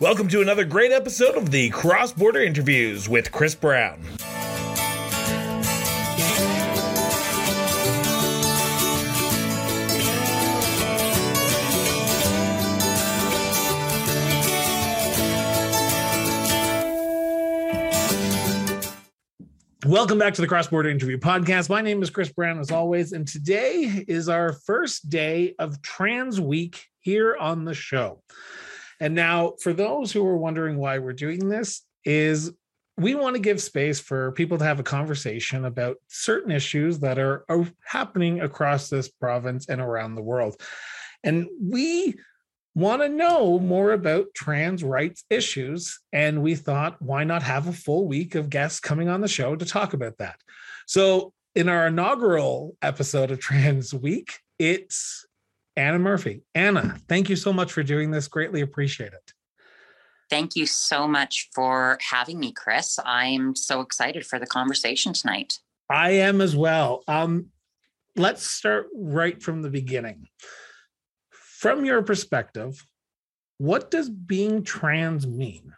Welcome to another great episode of the Cross Border Interviews with Chris Brown. Welcome back to the Cross Border Interview Podcast. My name is Chris Brown, as always, and today is our first day of Trans Week here on the show. And now, for those who are wondering why we're doing this, is we want to give space for people to have a conversation about certain issues that are, are happening across this province and around the world. And we want to know more about trans rights issues. And we thought, why not have a full week of guests coming on the show to talk about that? So, in our inaugural episode of Trans Week, it's Anna Murphy. Anna, thank you so much for doing this. Greatly appreciate it. Thank you so much for having me, Chris. I'm so excited for the conversation tonight. I am as well. Um, let's start right from the beginning. From your perspective, what does being trans mean?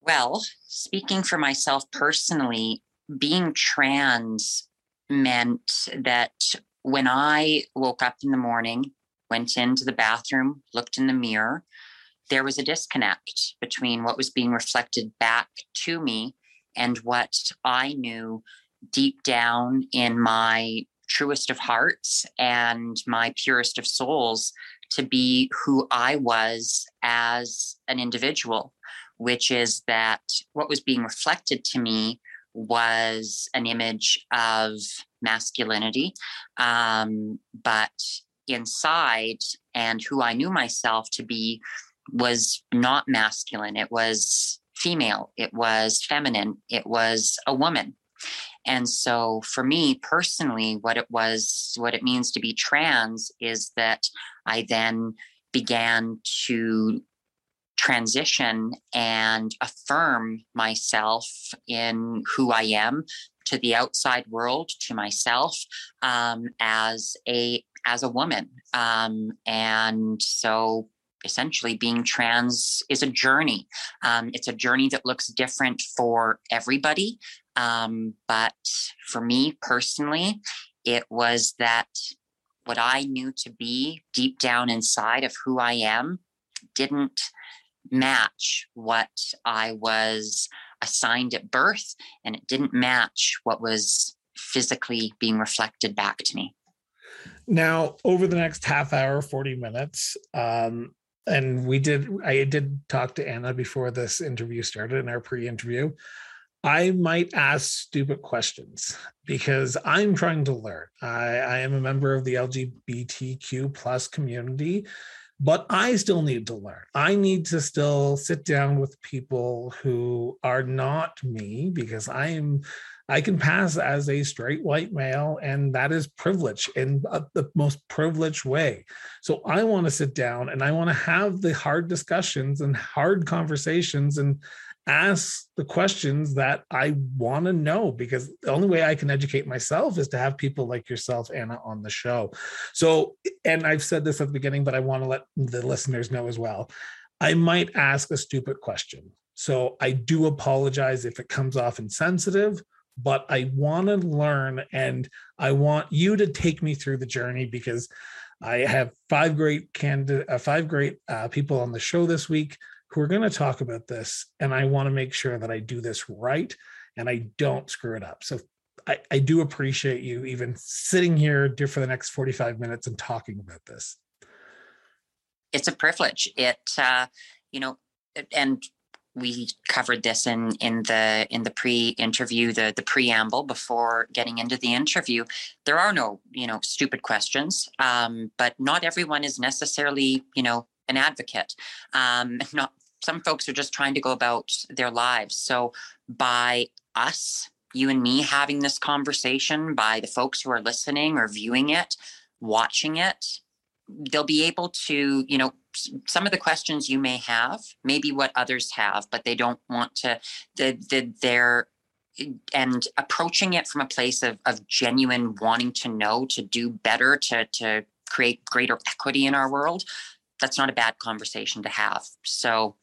Well, speaking for myself personally, being trans meant that when I woke up in the morning, went into the bathroom, looked in the mirror, there was a disconnect between what was being reflected back to me and what I knew deep down in my truest of hearts and my purest of souls to be who I was as an individual, which is that what was being reflected to me was an image of masculinity. Um, but inside, and who I knew myself to be was not masculine. It was female, it was feminine, it was a woman. And so for me personally, what it was, what it means to be trans is that I then began to transition and affirm myself in who I am to the outside world, to myself um, as a as a woman. Um, and so essentially being trans is a journey. Um, it's a journey that looks different for everybody. Um, but for me personally, it was that what I knew to be deep down inside of who I am didn't match what I was assigned at birth, and it didn't match what was physically being reflected back to me. Now, over the next half hour, 40 minutes, um, and we did, I did talk to Anna before this interview started in our pre interview. I might ask stupid questions because I'm trying to learn. I, I am a member of the LGBTQ plus community but I still need to learn. I need to still sit down with people who are not me because I am I can pass as a straight white male, and that is privilege in uh, the most privileged way. So I want to sit down and I want to have the hard discussions and hard conversations and ask the questions that I want to know because the only way I can educate myself is to have people like yourself, Anna, on the show. So, and I've said this at the beginning, but I want to let the listeners know as well. I might ask a stupid question. So I do apologize if it comes off insensitive, but I want to learn and I want you to take me through the journey because I have five great candidate, uh, five great uh, people on the show this week who are going to talk about this. And I want to make sure that I do this right and I don't screw it up. So I, I do appreciate you even sitting here for the next 45 minutes and talking about this. It's a privilege. It, uh, you know, and we covered this in in the in the pre-interview the the preamble before getting into the interview there are no you know stupid questions um, but not everyone is necessarily you know an advocate um, not some folks are just trying to go about their lives. So by us, you and me having this conversation, by the folks who are listening or viewing it, watching it, they'll be able to, you know, some of the questions you may have, maybe what others have, but they don't want to, the, the, they're, and approaching it from a place of, of genuine wanting to know, to do better, to, to create greater equity in our world that's not a bad conversation to have. So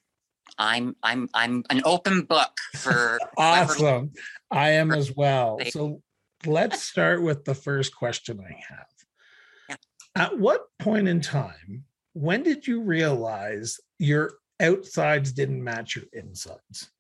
I'm I'm I'm an open book for awesome. I am as well. So let's start with the first question I have. Yeah. At what point in time, when did you realize your outsides didn't match your insides?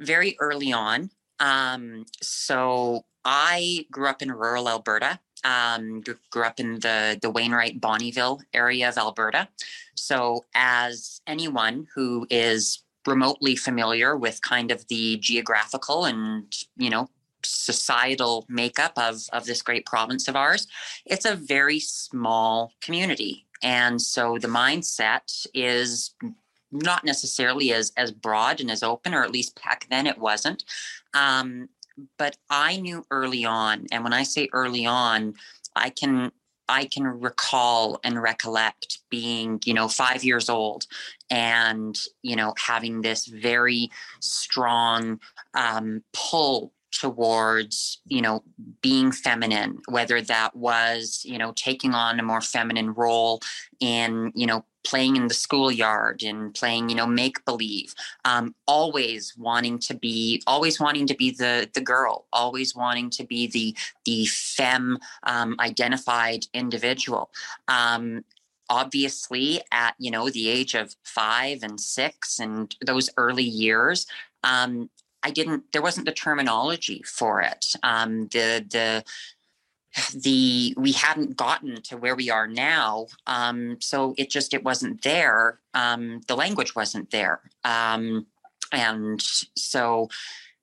Very early on. Um, so I grew up in rural Alberta. Um, grew up in the the Wainwright Bonnyville area of Alberta. So, as anyone who is remotely familiar with kind of the geographical and you know societal makeup of of this great province of ours, it's a very small community, and so the mindset is not necessarily as as broad and as open, or at least back then it wasn't. Um, but I knew early on, and when I say early on, I can I can recall and recollect being, you know, five years old and, you know, having this very strong um, pull towards you know being feminine whether that was you know taking on a more feminine role in you know playing in the schoolyard and playing you know make believe um, always wanting to be always wanting to be the the girl always wanting to be the the femme um, identified individual. Um, obviously at you know the age of five and six and those early years um, i didn't there wasn't the terminology for it. Um, the the the we hadn't gotten to where we are now um, so it just it wasn't there um, the language wasn't there um, and so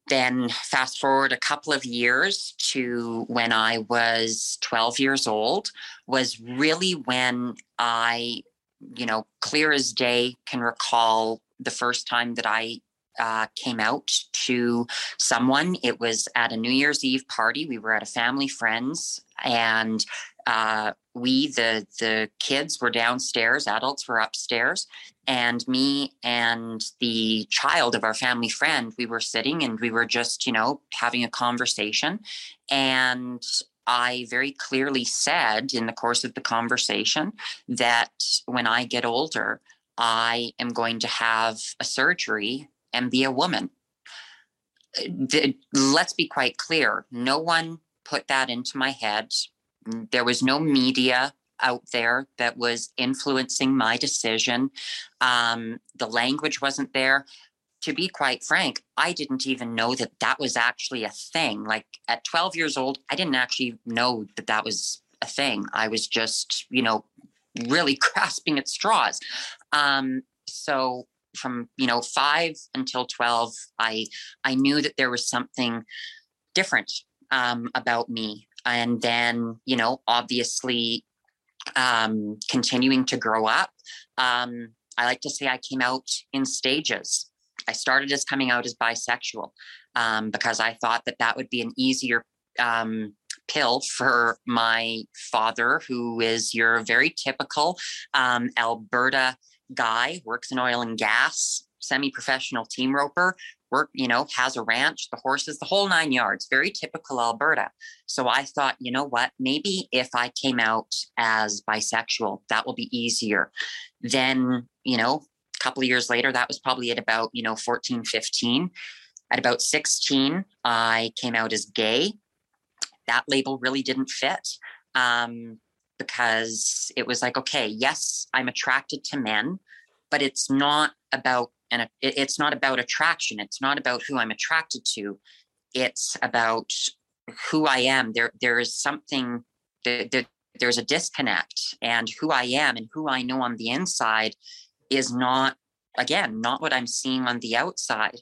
then fast forward a couple of years to when i was 12 years old was really when i you know clear as day can recall the first time that i uh, came out to someone. It was at a New Year's Eve party. We were at a family friends, and uh, we, the the kids, were downstairs. Adults were upstairs, and me and the child of our family friend, we were sitting and we were just, you know, having a conversation, and. I very clearly said in the course of the conversation that when I get older, I am going to have a surgery and be a woman. Let's be quite clear no one put that into my head. There was no media out there that was influencing my decision. Um, the language wasn't there. To be quite frank, I didn't even know that that was actually a thing. Like at 12 years old, I didn't actually know that that was a thing. I was just, you know, really grasping at straws. Um, so from you know five until 12 i i knew that there was something different um, about me. And then you know obviously um, continuing to grow up um, i like to say i came out in stages. I started as coming out as bisexual um, because i thought that that would be an easier um, pill for my father who is your very typical um, alberta guy, works in oil and gas, semi-professional team roper, work, you know, has a ranch, the horses, the whole nine yards, very typical Alberta. So I thought, you know what, maybe if I came out as bisexual, that will be easier. Then, you know, a couple of years later, that was probably at about, you know, 14, 15. At about 16, I came out as gay. That label really didn't fit. Um, because it was like, okay, yes, I'm attracted to men, but it's not about and it's not about attraction. It's not about who I'm attracted to. It's about who I am. There, there is something. There, there, there's a disconnect, and who I am and who I know on the inside is not, again, not what I'm seeing on the outside.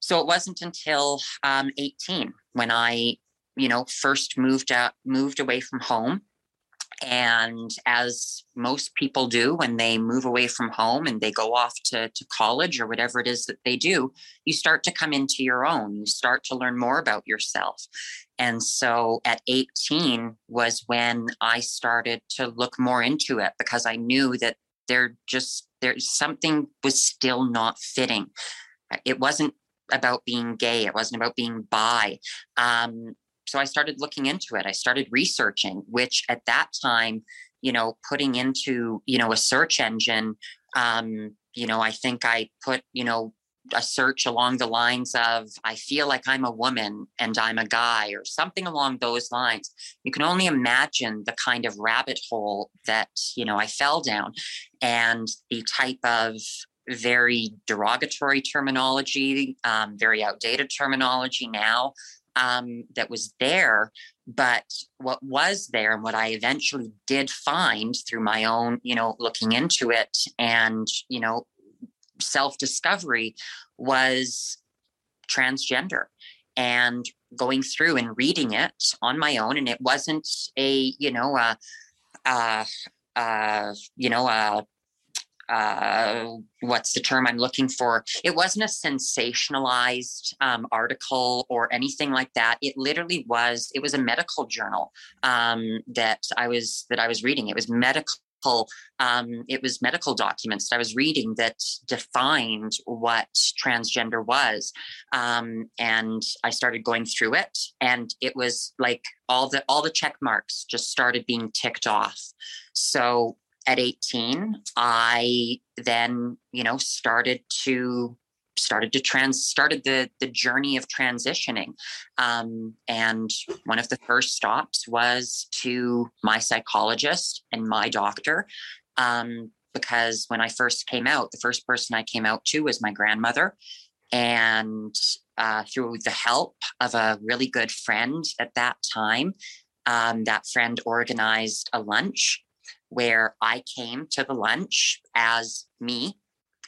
So it wasn't until um, 18 when I, you know, first moved out, moved away from home and as most people do when they move away from home and they go off to, to college or whatever it is that they do, you start to come into your own. You start to learn more about yourself. And so at 18 was when I started to look more into it because I knew that there just there's something was still not fitting. It wasn't about being gay. It wasn't about being bi. Um, so I started looking into it. I started researching, which at that time, you know, putting into, you know, a search engine, um, you know, I think I put, you know, a search along the lines of i feel like i'm a woman and i'm a guy or something along those lines you can only imagine the kind of rabbit hole that you know i fell down and the type of very derogatory terminology um, very outdated terminology now um, that was there but what was there and what i eventually did find through my own you know looking into it and you know self discovery was transgender and going through and reading it on my own. And it wasn't a you know a, a, a you know a uh, what's the term I'm looking for? It wasn't a sensationalized um, article or anything like that. It literally was. It was a medical journal um, that I was that I was reading. It was medical um, it was medical documents that I was reading that defined what transgender was. Um, and I started going through it and it was like all the all the check marks just started being ticked off. So at 18, I then, you know, started to started to trans started the the journey of transitioning. Um, and one of the first stops was to my psychologist and my doctor um, because when i first came out the first person i came out to was my grandmother. And uh, through the help of a really good friend at that time um, that friend organized a lunch where i came to the lunch as me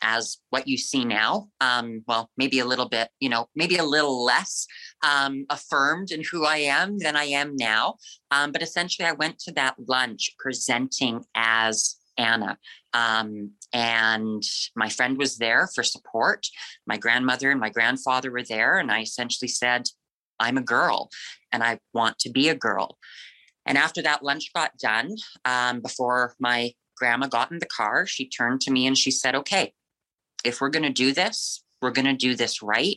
as what you see now. Um, well, maybe a little bit, you know, maybe a little less um, affirmed in who I am than I am now. Um, but essentially, I went to that lunch presenting as Anna. Um, and my friend was there for support. My grandmother and my grandfather were there. And I essentially said, I'm a girl and I want to be a girl. And after that lunch got done, um, before my grandma got in the car, she turned to me and she said, Okay, if we're going to do this, we're going to do this right.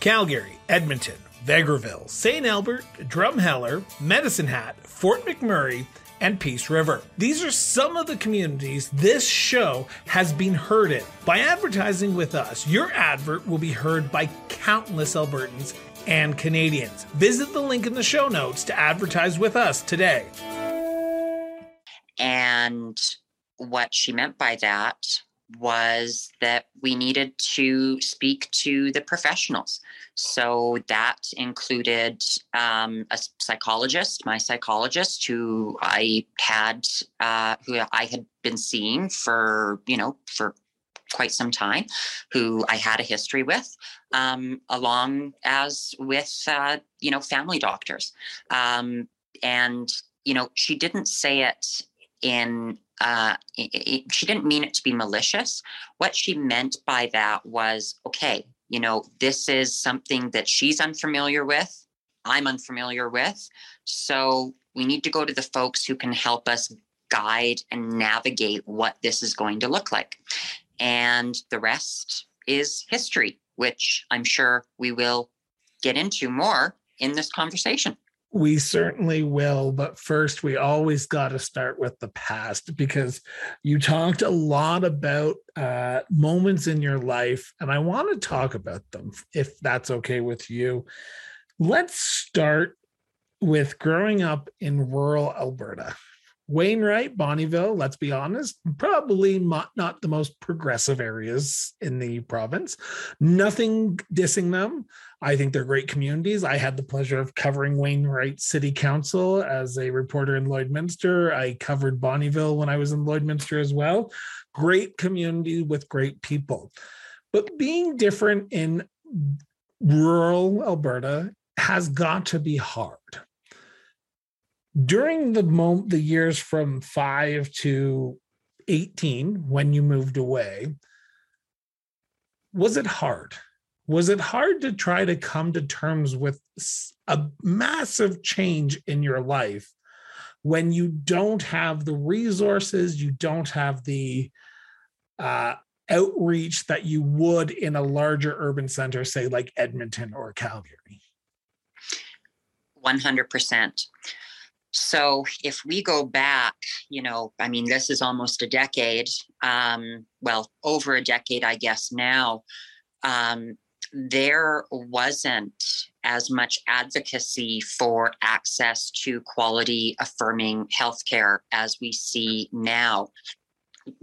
Calgary, Edmonton, Vegreville, St. Albert, Drumheller, Medicine Hat, Fort McMurray, and Peace River. These are some of the communities this show has been heard in. By advertising with us, your advert will be heard by countless Albertans and Canadians. Visit the link in the show notes to advertise with us today. And what she meant by that was that we needed to speak to the professionals. So that included um, a psychologist, my psychologist, who I had, uh, who I had been seeing for, you know, for quite some time, who I had a history with, um, along as with, uh, you know, family doctors. Um, and, you know, she didn't say it in uh, it, it, she didn't mean it to be malicious. What she meant by that was okay, you know, this is something that she's unfamiliar with, I'm unfamiliar with. So we need to go to the folks who can help us guide and navigate what this is going to look like. And the rest is history, which I'm sure we will get into more in this conversation. We certainly will. But first, we always got to start with the past because you talked a lot about uh, moments in your life, and I want to talk about them if that's okay with you. Let's start with growing up in rural Alberta. Wainwright, Bonnyville, let's be honest, probably not, not the most progressive areas in the province. Nothing dissing them. I think they're great communities. I had the pleasure of covering Wainwright City Council as a reporter in Lloydminster. I covered Bonnyville when I was in Lloydminster as well. Great community with great people. But being different in rural Alberta has got to be hard during the moment the years from 5 to 18 when you moved away was it hard? Was it hard to try to come to terms with a massive change in your life when you don't have the resources you don't have the uh, outreach that you would in a larger urban center say like edmonton or calgary? 100% So if we go back, you know, I mean, this is almost a decade, um, well, over a decade, I guess now, um, there wasn't as much advocacy for access to quality affirming healthcare as we see now.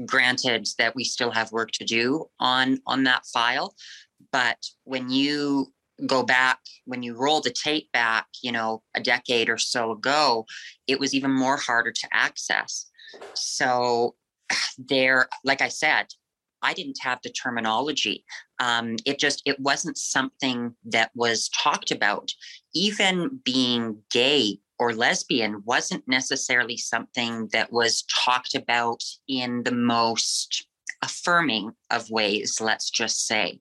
Granted that we still have work to do on on that file, but when you go back when you roll the tape back you know a decade or so ago it was even more harder to access. So there like i said i didn't have the terminology. Um, it just it wasn't something that was talked about. Even being gay or lesbian wasn't necessarily something that was talked about in the most affirming of ways let's just say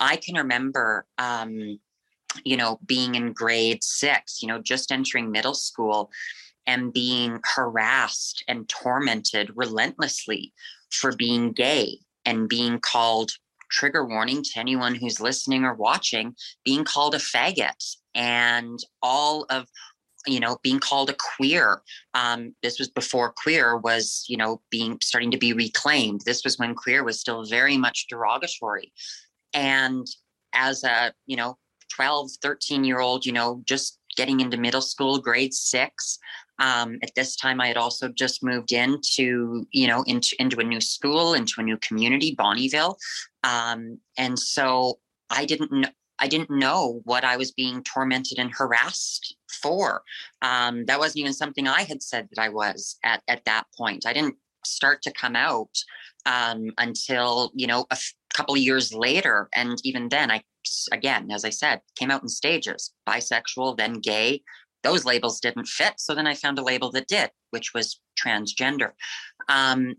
I can remember, um, you know, being in grade six, you know, just entering middle school and being harassed and tormented relentlessly for being gay and being called trigger warning to anyone who's listening or watching being called a faggot and all of you know being called a queer. Um, this was before queer was you know being starting to be reclaimed. This was when queer was still very much derogatory and as a you know 12 13 year old you know just getting into middle school grade six um, at this time i had also just moved into you know into, into a new school into a new community bonnyville um, and so i didn't know I didn't know what I was being tormented and harassed for. Um, that wasn't even something I had said that I was at, at that point. I didn't start to come out um, until you know a couple of years later and even then i again as i said came out in stages. Bisexual then gay those labels didn't fit so then i found a label that did which was transgender. Um,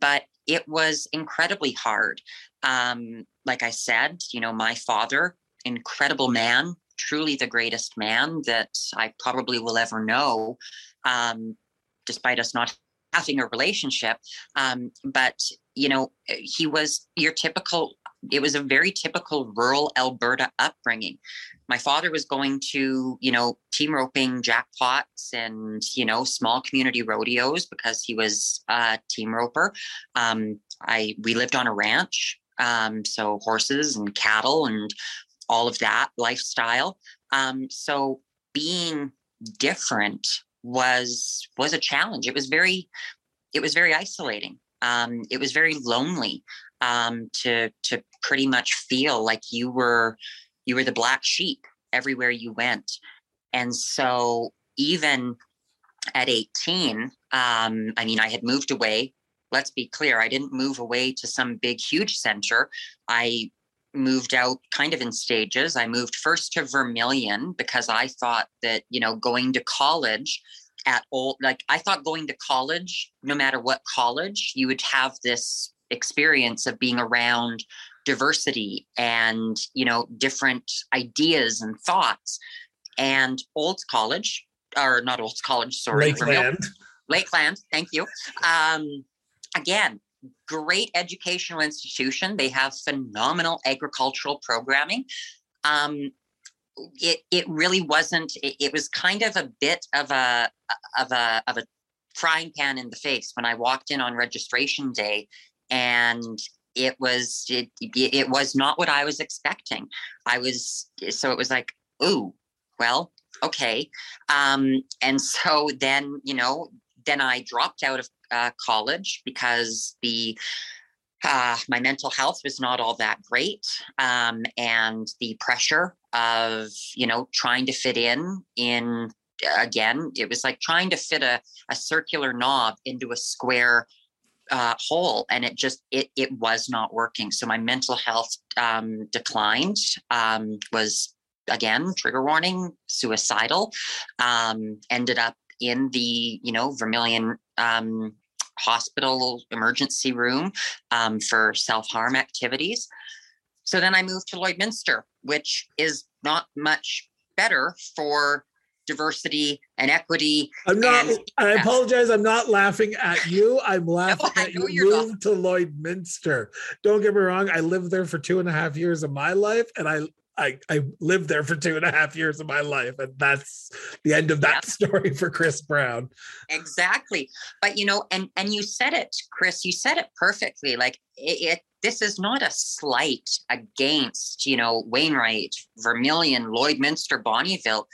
but it was incredibly hard. Um, like i said you know my father incredible man truly the greatest man that i probably will ever know um, despite us not having a relationship. Um, but, you know, he was your typical, it was a very typical rural Alberta upbringing. My father was going to, you know, team roping jackpots and, you know, small community rodeos because he was a team roper. Um, I, we lived on a ranch. Um, so horses and cattle and all of that lifestyle. Um, so being different was was a challenge. It was very it was very isolating. Um, it was very lonely um, to to pretty much feel like you were you were the black sheep everywhere you went, and so even at 18, um, I mean, I had moved away. Let's be clear, I didn't move away to some big, huge center. I moved out kind of in stages. I moved first to Vermilion because I thought that, you know, going to college at old, like I thought going to college, no matter what college, you would have this experience of being around diversity and, you know, different ideas and thoughts. And Olds College, or not Olds College, sorry, Lakeland. Lakeland, thank you. Um, again, great educational institution. They have phenomenal agricultural programming. Um, it it really wasn't. It, it, was kind of a bit of a of a of a frying pan in the face when I walked in on registration day, and it was it it was not what I was expecting. I was so it was like, ooh, well, okay, um, and so then you know then I dropped out of uh, college because the uh, my mental health was not all that great um, and the pressure of you know trying to fit in in again it was like trying to fit a, a circular knob into a square uh, hole and it just it, it was not working. So my mental health um, declined um, was again trigger warning suicidal um, ended up in the you know vermilion um, hospital emergency room um, for self harm activities. So then I moved to Lloydminster, which is not much better for diversity and equity. I'm not. I apologize. I'm not laughing at you. I'm laughing no, at you. Moved not. to Lloydminster. Don't get me wrong. I lived there for two and a half years of my life, and I I, I lived there for two and a half years of my life. And that's the end of that yeah. story for Chris Brown. Exactly. But you know, and and you said it, Chris, you said it perfectly. Like it, it this is not a slight against, you know, Wainwright, Vermilion, Lloydminster, Bonnyville.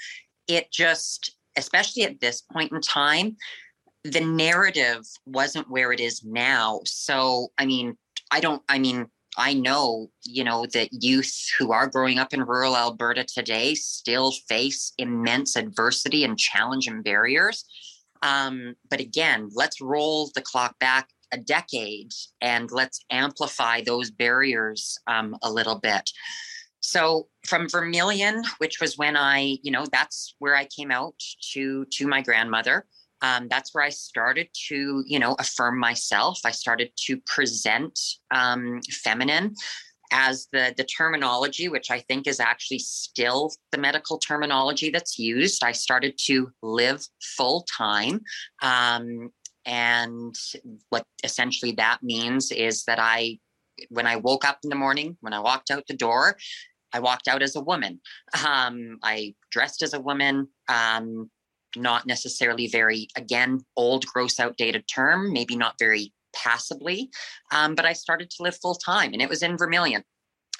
It just, especially at this point in time, the narrative wasn't where it is now. So, I mean, I don't, I mean, I know, you know, that youth who are growing up in rural Alberta today still face immense adversity and challenge and barriers. Um, but again, let's roll the clock back a decade and let's amplify those barriers um, a little bit. So from Vermilion, which was when I, you know, that's where I came out to to my grandmother um, that's where I started to, you know, affirm myself. I started to present um, feminine as the, the terminology, which I think is actually still the medical terminology that's used. I started to live full time. Um, and what essentially that means is that I, when I woke up in the morning, when I walked out the door, I walked out as a woman. Um, I dressed as a woman. Um, not necessarily very, again, old, gross, outdated term, maybe not very passably. Um, but I started to live full time and it was in Vermilion.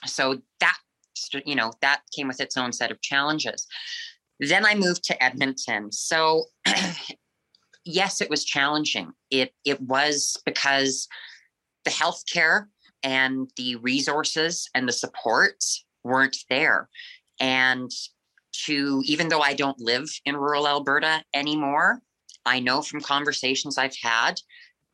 So that, you know, that came with its own set of challenges. Then I moved to Edmonton. So yes, it was challenging. It it was because the healthcare and the resources and the supports weren't there. And to, even though I don't live in rural Alberta anymore, I know from conversations I've had,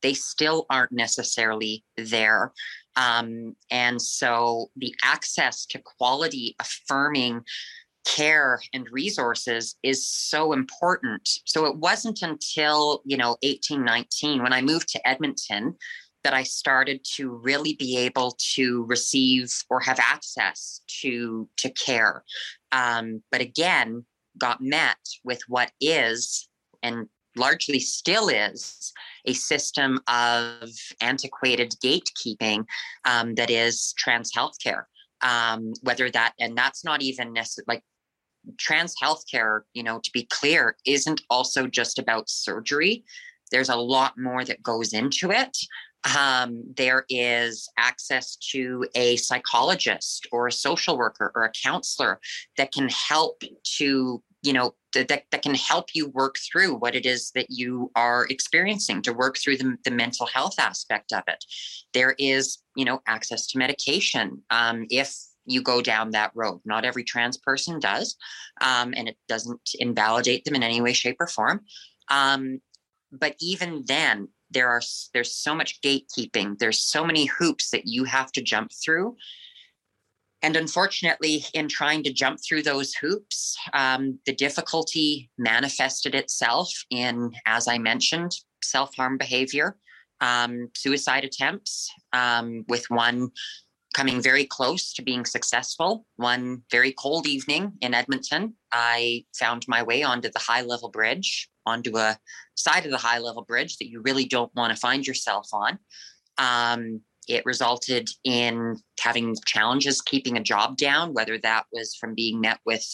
they still aren't necessarily there. Um, and so the access to quality affirming care and resources is so important. So it wasn't until, you know, 1819 when I moved to Edmonton that I started to really be able to receive or have access to to care. Um, but again, got met with what is and largely still is a system of antiquated gatekeeping um, that is trans healthcare. Um, whether that and that's not even necessarily like trans healthcare, you know, to be clear, isn't also just about surgery. There's a lot more that goes into it um, there is access to a psychologist or a social worker or a counselor that can help to you know that, that can help you work through what it is that you are experiencing to work through the, the mental health aspect of it. There is you know access to medication um, if you go down that road. Not every trans person does um, and it doesn't invalidate them in any way shape or form. Um, but even then there are there's so much gatekeeping. There's so many hoops that you have to jump through. And unfortunately in trying to jump through those hoops um, the difficulty manifested itself in as i mentioned self-harm behavior um, suicide attempts um, with one coming very close to being successful one very cold evening in edmonton. I found my way onto the high level bridge onto a side of the high level bridge that you really don't want to find yourself on. Um, it resulted in having challenges keeping a job down, whether that was from being met with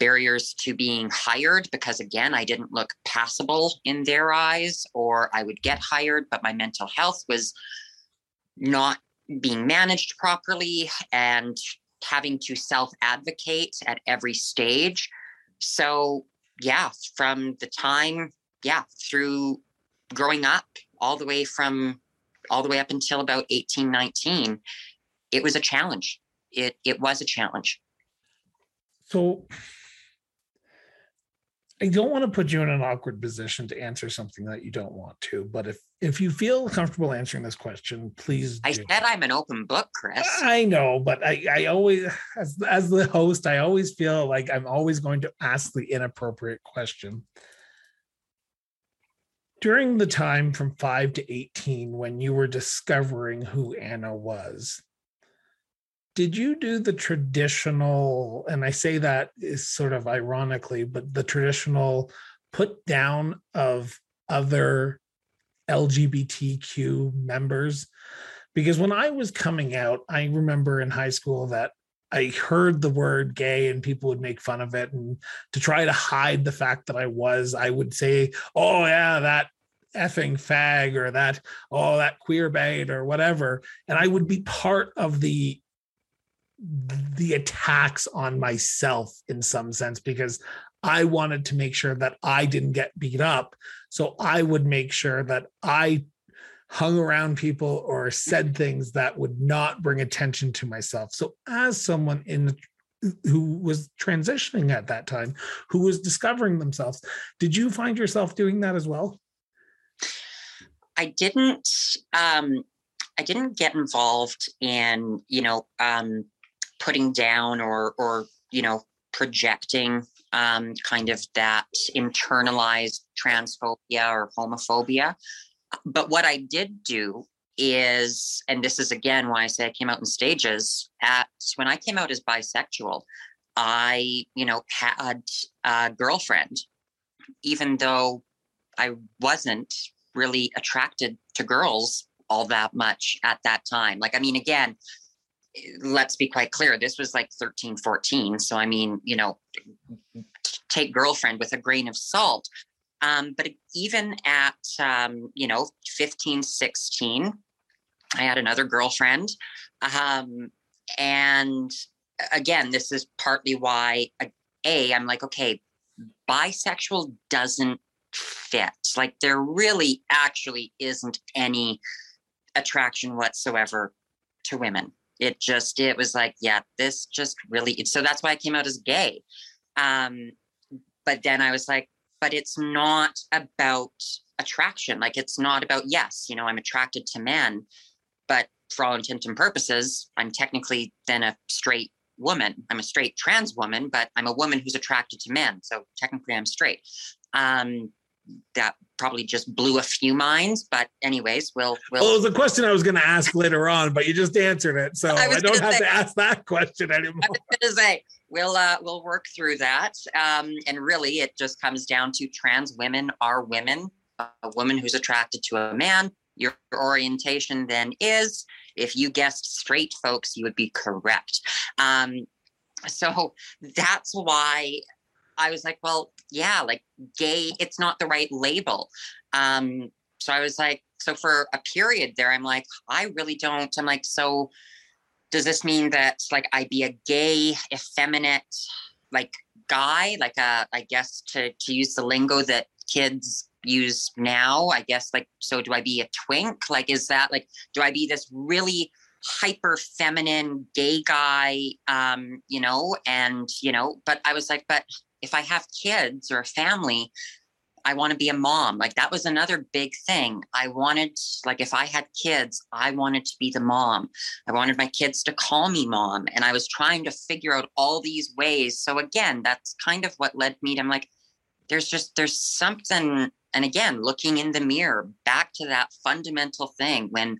barriers to being hired, because again, I didn't look passable in their eyes, or I would get hired, but my mental health was not being managed properly and having to self advocate at every stage. So yeah, from the time, yeah, through growing up all the way from all the way up until about 18, 19, it was a challenge. It it was a challenge. So I don't want to put you in an awkward position to answer something that you don't want to, but if if you feel comfortable answering this question, please. I said I'm an open book, Chris. I know, but I I always as as the host, I always feel like I'm always going to ask the inappropriate question. During the time from 5 to 18 when you were discovering who Anna was, did you do the traditional and i say that is sort of ironically but the traditional put down of other lgbtq members because when i was coming out i remember in high school that I heard the word gay and people would make fun of it. And to try to hide the fact that I was, I would say, oh, yeah, that effing fag or that, oh, that queer bait or whatever. And I would be part of the the attacks on myself in some sense because I wanted to make sure that I didn't get beat up. So I would make sure that I hung around people or said mm-hmm. things that would not bring attention to myself. So as someone in who was transitioning at that time, who was discovering themselves, did you find yourself doing that as well? I didn't um I didn't get involved in, you know, um putting down or or you know projecting um, kind of that internalized transphobia or homophobia. But what I did do is, and this is again why I say I came out in stages. At when I came out as bisexual, I you know had a girlfriend, even though I wasn't really attracted to girls all that much at that time. Like I mean, again, let's be quite clear this was like 13 14 so i mean you know take girlfriend with a grain of salt um, but even at um, you know 15 16 i had another girlfriend um, and again this is partly why a i'm like okay bisexual doesn't fit. Like there really actually isn't any attraction whatsoever to women. It just it was like yeah this just really so that's why i came out as gay. Um but then i was like but it's not about attraction. Like it's not about yes you know i'm attracted to men but for all intents and purposes i'm technically then a straight woman. I'm a straight trans woman but i'm a woman who's attracted to men so technically i'm straight. Um that probably just blew a few minds. But anyways, we'll. we'll well, it was a question I was going to ask later on, but you just answered it, so I, I don't have say, to ask that question anymore. I was going to say we'll uh, we'll work through that, um, and really, it just comes down to trans women are women. A woman who's attracted to a man. Your orientation then is, if you guessed straight folks, you would be correct. Um, so that's why I was like, well, yeah, like gay, it's not the right label. Um, so I was like, so for a period there, I'm like, I really don't. I'm like, so does this mean that like I be a gay, effeminate, like guy, like a, uh, I guess to to use the lingo that kids use now, I guess like, so do I be a twink? Like, is that like, do I be this really hyper feminine gay guy um you know and you know but i was like but if I have kids or a family, I want to be a mom. Like that was another big thing. I wanted, like, if I had kids, I wanted to be the mom. I wanted my kids to call me mom. And I was trying to figure out all these ways. So, again, that's kind of what led me to, I'm like, there's just, there's something. And again, looking in the mirror, back to that fundamental thing. When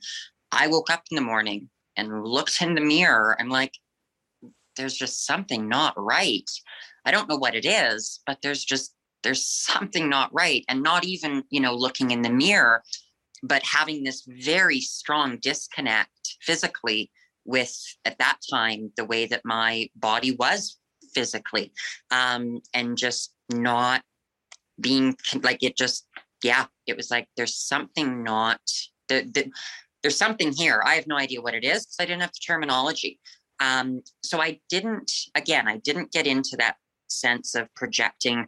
I woke up in the morning and looked in the mirror, I'm like, there's just something not right. I don't know what it is, but there's just there's something not right and not even, you know, looking in the mirror, but having this very strong disconnect physically with at that time the way that my body was physically um and just not being like it just yeah it was like there's something not the, the, there's something here. I have no idea what it is because i didn't have the terminology. Um, so I didn't, again, I didn't get into that sense of projecting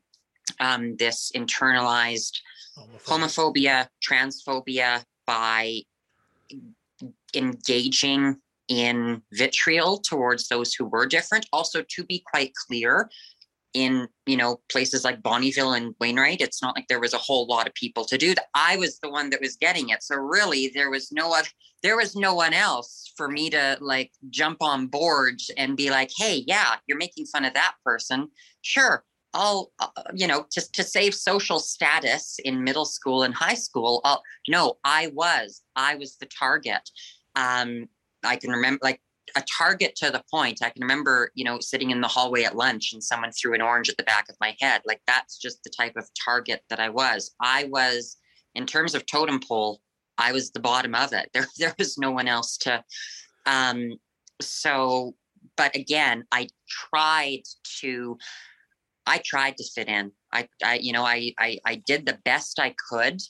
um, this internalized homophobia. homophobia, transphobia by engaging in vitriol towards those who were different. Also, to be quite clear, in you know places like Bonnyville and Wainwright, it's not like there was a whole lot of people to do that. I was the one that was getting it, so really there was no other, there was no one else for me to like jump on board and be like, hey, yeah, you're making fun of that person. Sure, I'll uh, you know just to save social status in middle school and high school. I'll, no, I was I was the target. Um, I can remember like a target to the point. I can remember, you know, sitting in the hallway at lunch and someone threw an orange at the back of my head. Like that's just the type of target that I was. I was, in terms of totem pole, I was the bottom of it. There, there was no one else to. Um, so but again, I tried to I tried to fit in. I, I you know, I, I, I did the best I could.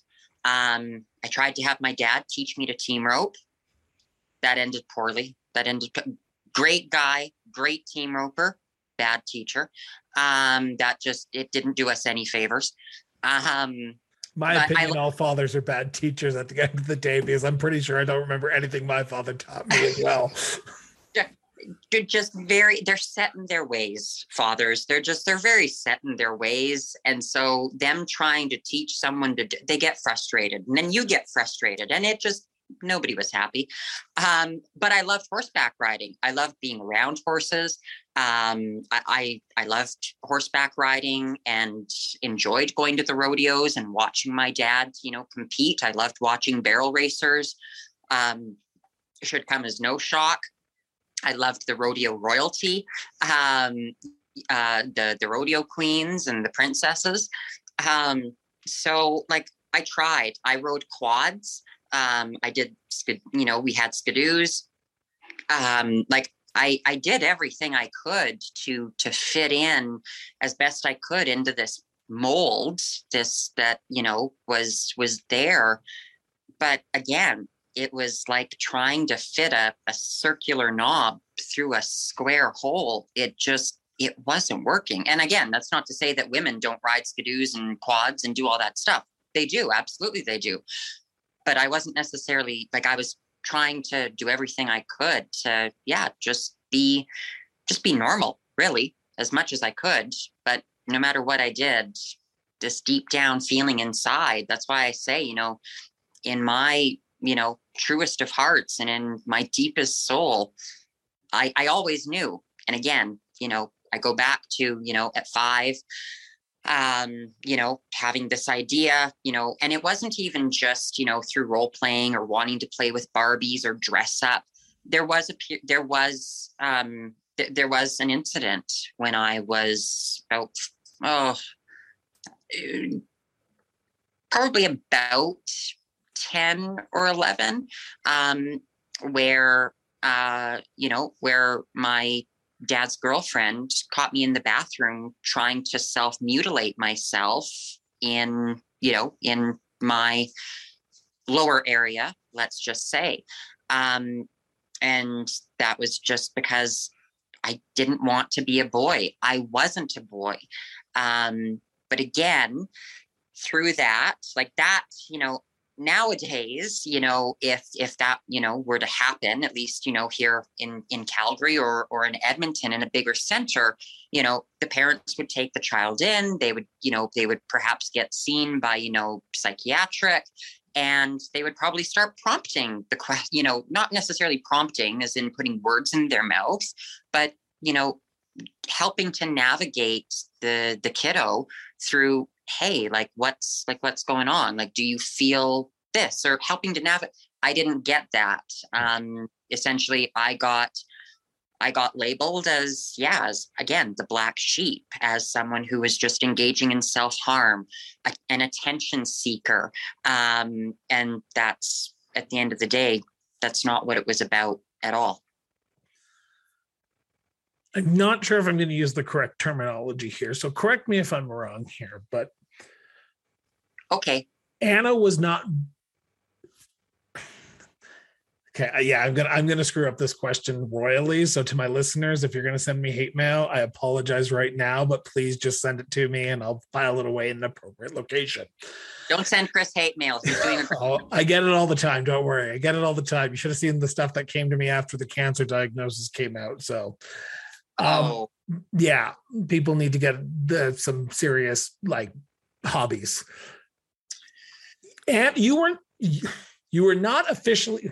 Um, I tried to have my dad teach me to team rope. That ended poorly. That ended great guy, great team roper, bad teacher. Um, that just it didn't do us any favors. Um, my opinion, I, all fathers are bad teachers at the end of the day because I'm pretty sure I don't remember anything my father taught me as well. they're just very they're set in their ways fathers they're just they're very set in their ways and so them trying to teach someone to they get frustrated and then you get frustrated and it just nobody was happy um, but i loved horseback riding i loved being around horses um, I, I, I loved horseback riding and enjoyed going to the rodeos and watching my dad you know compete i loved watching barrel racers um, should come as no shock I loved the rodeo royalty, um, uh, the the rodeo queens and the princesses. Um, so like I tried. I rode quads. Um, I did, you know, we had skidoos. Um, like I, I did everything I could to to fit in as best I could into this mold, this that you know was was there. But again, it was like trying to fit a, a circular knob through a square hole. It just it wasn't working. And again, that's not to say that women don't ride skidoos and quads and do all that stuff. They do, absolutely they do. But I wasn't necessarily like I was trying to do everything I could to yeah, just be just be normal, really, as much as I could. But no matter what I did, this deep down feeling inside, that's why I say, you know, in my you know truest of hearts and in my deepest soul i i always knew and again you know i go back to you know at five um you know having this idea you know and it wasn't even just you know through role playing or wanting to play with barbies or dress up. There was a there was um th- there was an incident when i was about oh probably about 10 or 11 um, where uh, you know where my dad's girlfriend caught me in the bathroom trying to self mutilate myself in you know in my lower area let's just say. Um, and that was just because i didn't want to be a boy. I wasn't a boy. Um, but again through that like that you know nowadays you know if if that you know were to happen at least you know here in in calgary or or in edmonton in a bigger center you know the parents would take the child in they would you know they would perhaps get seen by you know psychiatric and they would probably start prompting the question you know not necessarily prompting as in putting words in their mouths but you know helping to navigate the the kiddo through hey like what's like what's going on? Like do you feel this or helping to navigate? I didn't get that. Um essentially i got i got labeled as yeah as again the black sheep as someone who was just engaging in self-harm an attention seeker. Um and that's at the end of the day that's not what it was about at all. I'm not sure if I'm going to use the correct terminology here. So correct me if I'm wrong here, but okay. Anna was not Okay, uh, yeah, I'm gonna I'm gonna screw up this question royally. So to my listeners, if you're gonna send me hate mail, I apologize right now, but please just send it to me and I'll file it away in the appropriate location. Don't send Chris hate mail. He's doing it. oh, I get it all the time. Don't worry, I get it all the time. You should have seen the stuff that came to me after the cancer diagnosis came out. So um, oh. yeah, people need to get the, some serious like hobbies. And you weren't you were not officially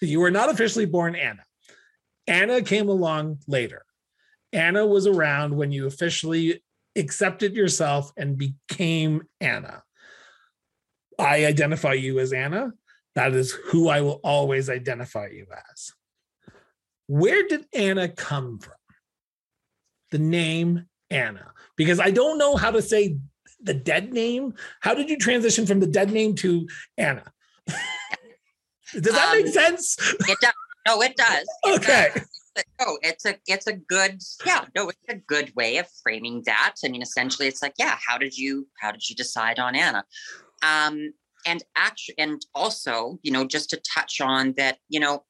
you were not officially born Anna. Anna came along later. Anna was around when you officially accepted yourself and became Anna. I identify you as Anna. That is who I will always identify you as. Where did Anna come from? the name Anna because I don't know how to say the dead name. How did you transition from the dead name to Anna? does that um, make sense? It does. No, it does. It okay. Does. no, it's a it's a good yeah no it's a good way of framing that. I mean, essentially, it's like yeah, how did you how did you decide on Anna? Um, and actually, and also, you know, just to touch on that, you know,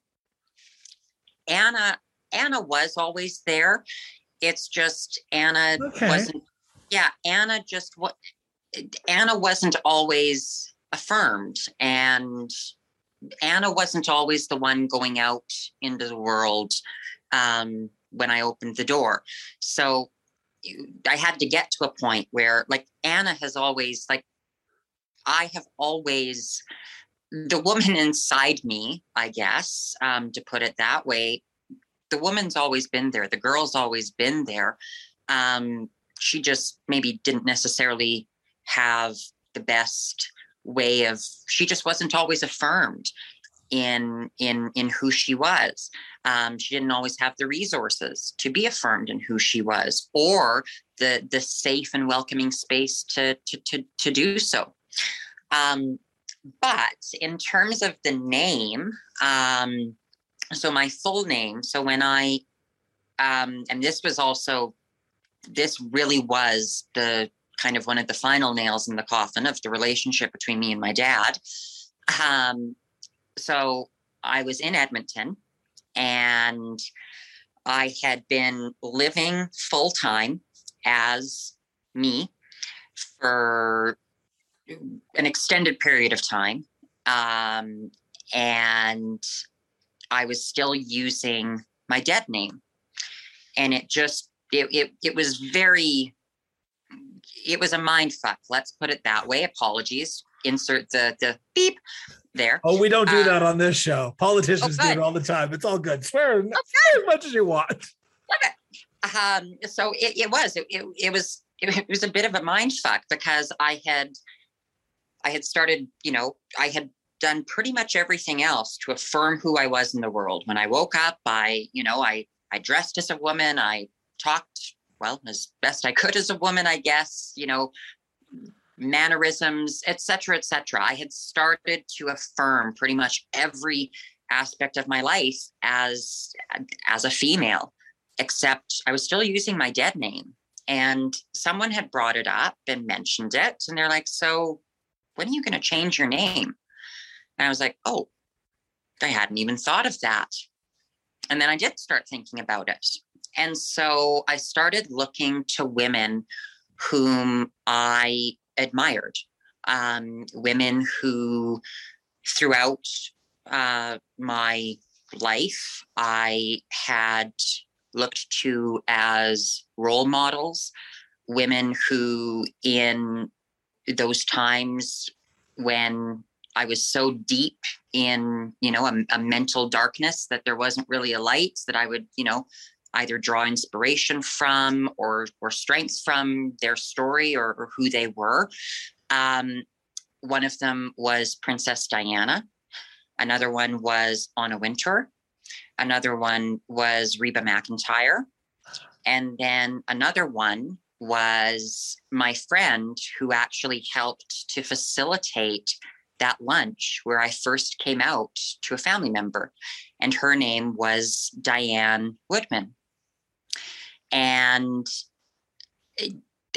Anna Anna was always there. It's just Anna okay. wasn't. Yeah, Anna just what Anna wasn't always affirmed, and Anna wasn't always the one going out into the world um, when I opened the door. So I had to get to a point where, like, Anna has always, like, I have always, the woman inside me, I guess, um, to put it that way, the woman's always been there. The girl's always been there. Um, she just maybe didn't necessarily have the best way of she just wasn't always affirmed in in in who she was. Um, she didn't always have the resources to be affirmed in who she was or the the safe and welcoming space to to to, to do so. Um, but in terms of the name um, so my full name so when i um, and this was also this really was the kind of one of the final nails in the coffin of the relationship between me and my dad. Um, so I was in Edmonton and I had been living full time as me for an extended period of time. Um, and I was still using my dead name. And it just, it, it, it was very it was a mind fuck. Let's put it that way. Apologies. Insert the the beep there. Oh, we don't do that um, on this show. Politicians oh, do it all the time. It's all good. Swear, okay. swear as much as you want. Okay. Um, so it, it was it, it, it was it was a bit of a mind fuck because I had I had started, you know, I had done pretty much everything else to affirm who I was in the world. When I woke up, I, you know, I I dressed as a woman, I talked well as best I could as a woman, I guess, you know, mannerisms, etc., etc. I had started to affirm pretty much every aspect of my life as as a female, except I was still using my dead name. And someone had brought it up and mentioned it, and they're like, "So, when are you going to change your name?" And I was like, "Oh, I hadn't even thought of that." And then I did start thinking about it. And so I started looking to women whom I admired, um, women who throughout uh, my life I had looked to as role models, women who, in those times when I was so deep in, you know, a, a mental darkness that there wasn't really a light, that I would, you know, either draw inspiration from or or strength from their story or, or who they were. Um, one of them was Princess Diana. Another one was Anna Wintour. Another one was Reba McEntire. And then another one was my friend who actually helped to facilitate that lunch where I first came out to a family member. And her name was Diane Woodman. And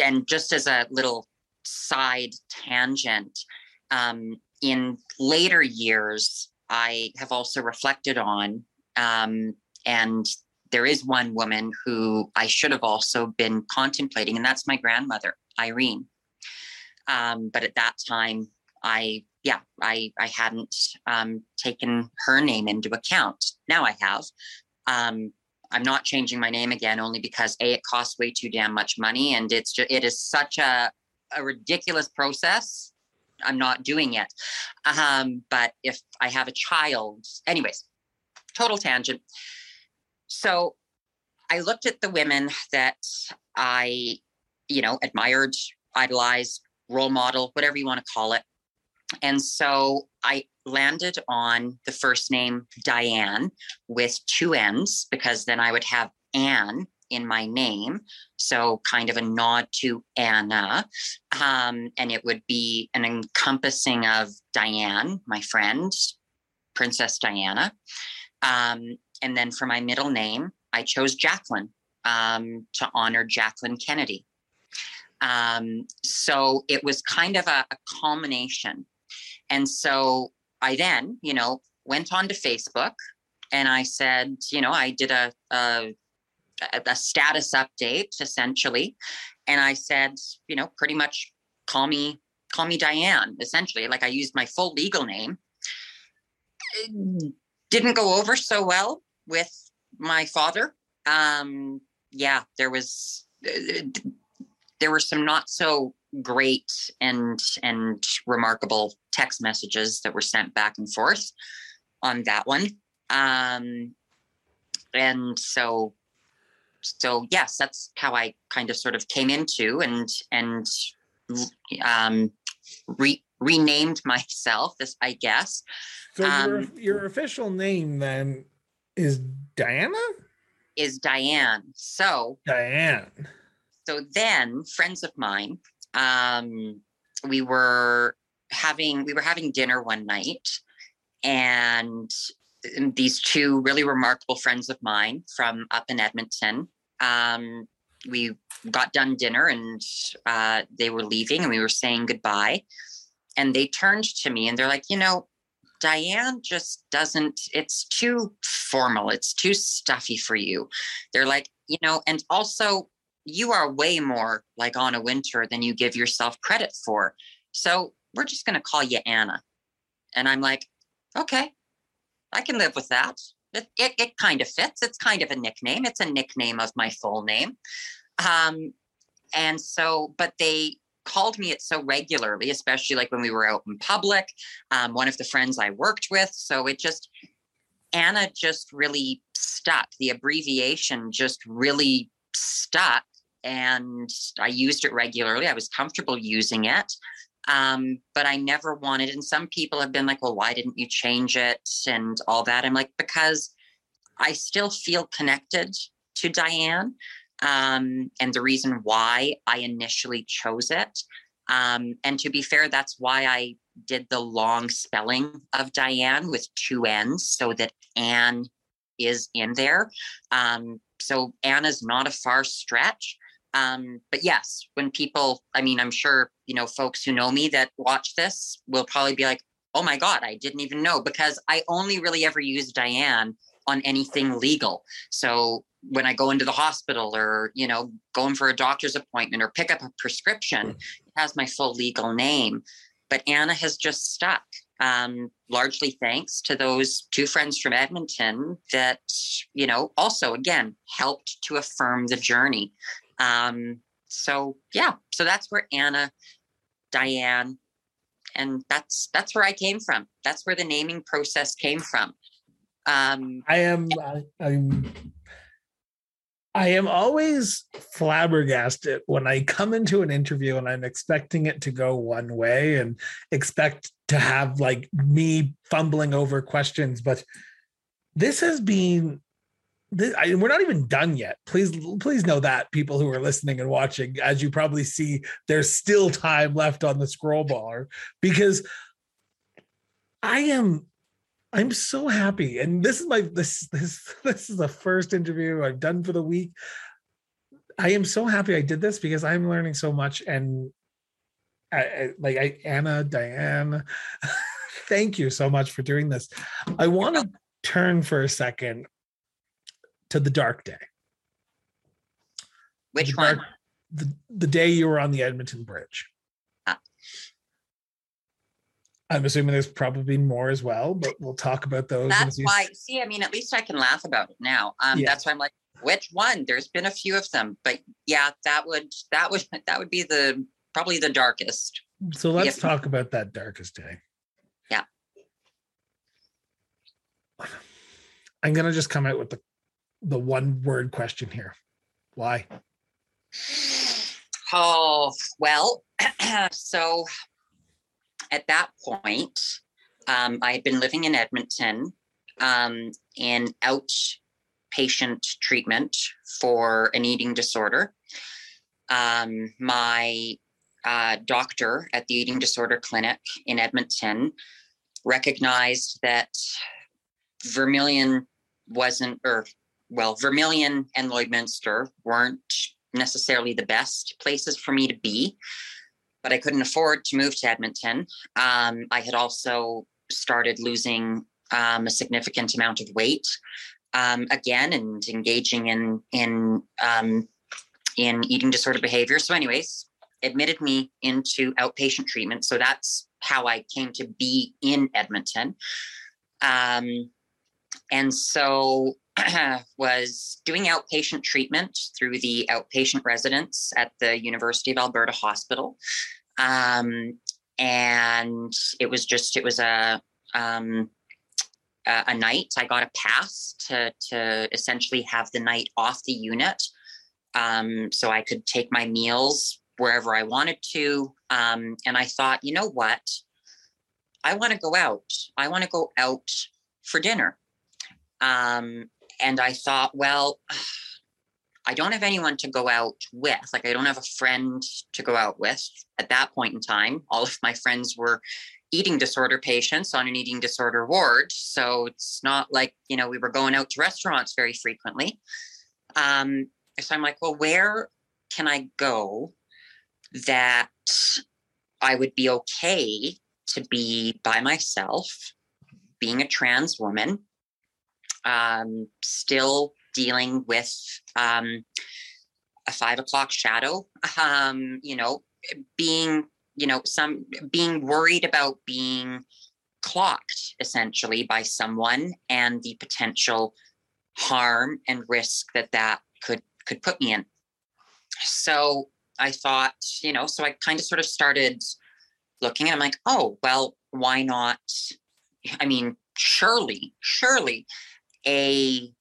and just as a little side tangent, um, in later years, I have also reflected on, um, and there is one woman who I should have also been contemplating, and that's my grandmother, Irene. Um, but at that time, I yeah, I I hadn't um, taken her name into account. Now I have, um, I'm not changing my name again only because a it costs way too damn much money and it's just it is such a a ridiculous process. I'm not doing it. Um, but if I have a child, anyways, total tangent. So I looked at the women that I, you know, admired, idolized, role model, whatever you want to call it. And so I landed on the first name Diane with two N's because then I would have Anne in my name. So, kind of a nod to Anna. Um, and it would be an encompassing of Diane, my friend, Princess Diana. Um, and then for my middle name, I chose Jacqueline um, to honor Jacqueline Kennedy. Um, so it was kind of a, a culmination. And so I then, you know, went on to Facebook and I said, you know, I did a, a, a status update essentially. And I said, you know, pretty much call me, call me Diane, essentially. Like I used my full legal name. Didn't go over so well with my father. Um, yeah, there was, there were some not so great and and remarkable text messages that were sent back and forth on that one. Um and so so yes that's how i kind of sort of came into and and um re- renamed myself this i guess. So um, your, your official name then is diana? Is diane. So diane. so then friends of mine um, we were having we were having dinner one night and these two really remarkable friends of mine from up in edmonton um, we got done dinner and uh, they were leaving and we were saying goodbye. And they turned to me and they're like you know diane just doesn't it's too formal it's too stuffy for you. They're like you know and also you are way more like Anna Wintour than you give yourself credit for. So we're just going to call you Anna. And I'm like, okay, I can live with that. It, it, it, kind of fits. It's kind of a nickname. It's a nickname of my full name. Um, and so, but they called me it so regularly, especially like when we were out in public. Um, one of the friends I worked with. So it just, Anna just really stuck. The abbreviation just really stuck and I used it regularly. I was comfortable using it. Um, but I never wanted, and some people have been like, well, why didn't you change it and all that? I'm like, because I still feel connected to Diane. Um, and the reason why I initially chose it. Um, and to be fair, that's why I did the long spelling of Diane with two N's so that Anne is in there. Um, so Anna's not a far stretch. Um, but yes, when people, I mean, I'm sure, you know, folks who know me that watch this will probably be like, oh my God, I didn't even know because I only really ever use Diane on anything legal. So when I go into the hospital or, you know, going for a doctor's appointment or pick up a prescription, it has my full legal name. But Anna has just stuck, um, largely thanks to those two friends from Edmonton that, you know, also, again, helped to affirm the journey. Um, so yeah, so that's where Anna, Diane, and that's that's where I came from. That's where the naming process came from. Um, I am I, I'm I am always flabbergasted when I come into an interview and I'm expecting it to go one way and expect to have like me fumbling over questions, but this has been this, I, we're not even done yet. Please, please know that people who are listening and watching, as you probably see, there's still time left on the scroll bar because I am, I'm so happy, and this is my this this this is the first interview I've done for the week. I am so happy I did this because I'm learning so much, and I, I like I Anna Diane, thank you so much for doing this. I want to turn for a second to the dark day. Which the one? Dark, the, the day you were on the Edmonton Bridge. Ah. I'm assuming there's probably more as well, but we'll talk about those. That's why. See, I mean, at least I can laugh about it now. Um, yeah. That's why I'm like, which one? There's been a few of them, but yeah, that would that would that would be the probably the darkest. So let's talk about that darkest day. Yeah. I'm gonna just come out with the the one word question here. Why? Oh, well, so at that point, um, I had been living in Edmonton um, in outpatient treatment for an eating disorder. Um, my uh, doctor at the eating disorder clinic in Edmonton recognized that Vermilion wasn't, or well, Vermilion and Lloydminster weren't necessarily the best places for me to be, but I couldn't afford to move to Edmonton. Um, I had also started losing um, a significant amount of weight um, again and engaging in in um, in eating disorder behavior. So, anyways, admitted me into outpatient treatment. So that's how I came to be in Edmonton. Um, and so was doing outpatient treatment through the outpatient residence at the University of Alberta Hospital. Um, and it was just, it was a, um, a, night. I got a pass to, to essentially have the night off the unit. Um, so I could take my meals wherever I wanted to. Um, and I thought, you know what? I want to go out. I want to go out for dinner. Um, and I thought, well, I don't have anyone to go out with. Like, I don't have a friend to go out with at that point in time. All of my friends were eating disorder patients on an eating disorder ward. So it's not like, you know, we were going out to restaurants very frequently. Um, so I'm like, well, where can I go that I would be okay to be by myself, being a trans woman, um, still dealing with um, a five o'clock shadow, um, you know, being, you know, some being worried about being clocked essentially by someone and the potential harm and risk that that could could put me in. So I thought, you know, so I kind of sort of started looking and I'm like, oh, well, why not? I mean, surely, surely a,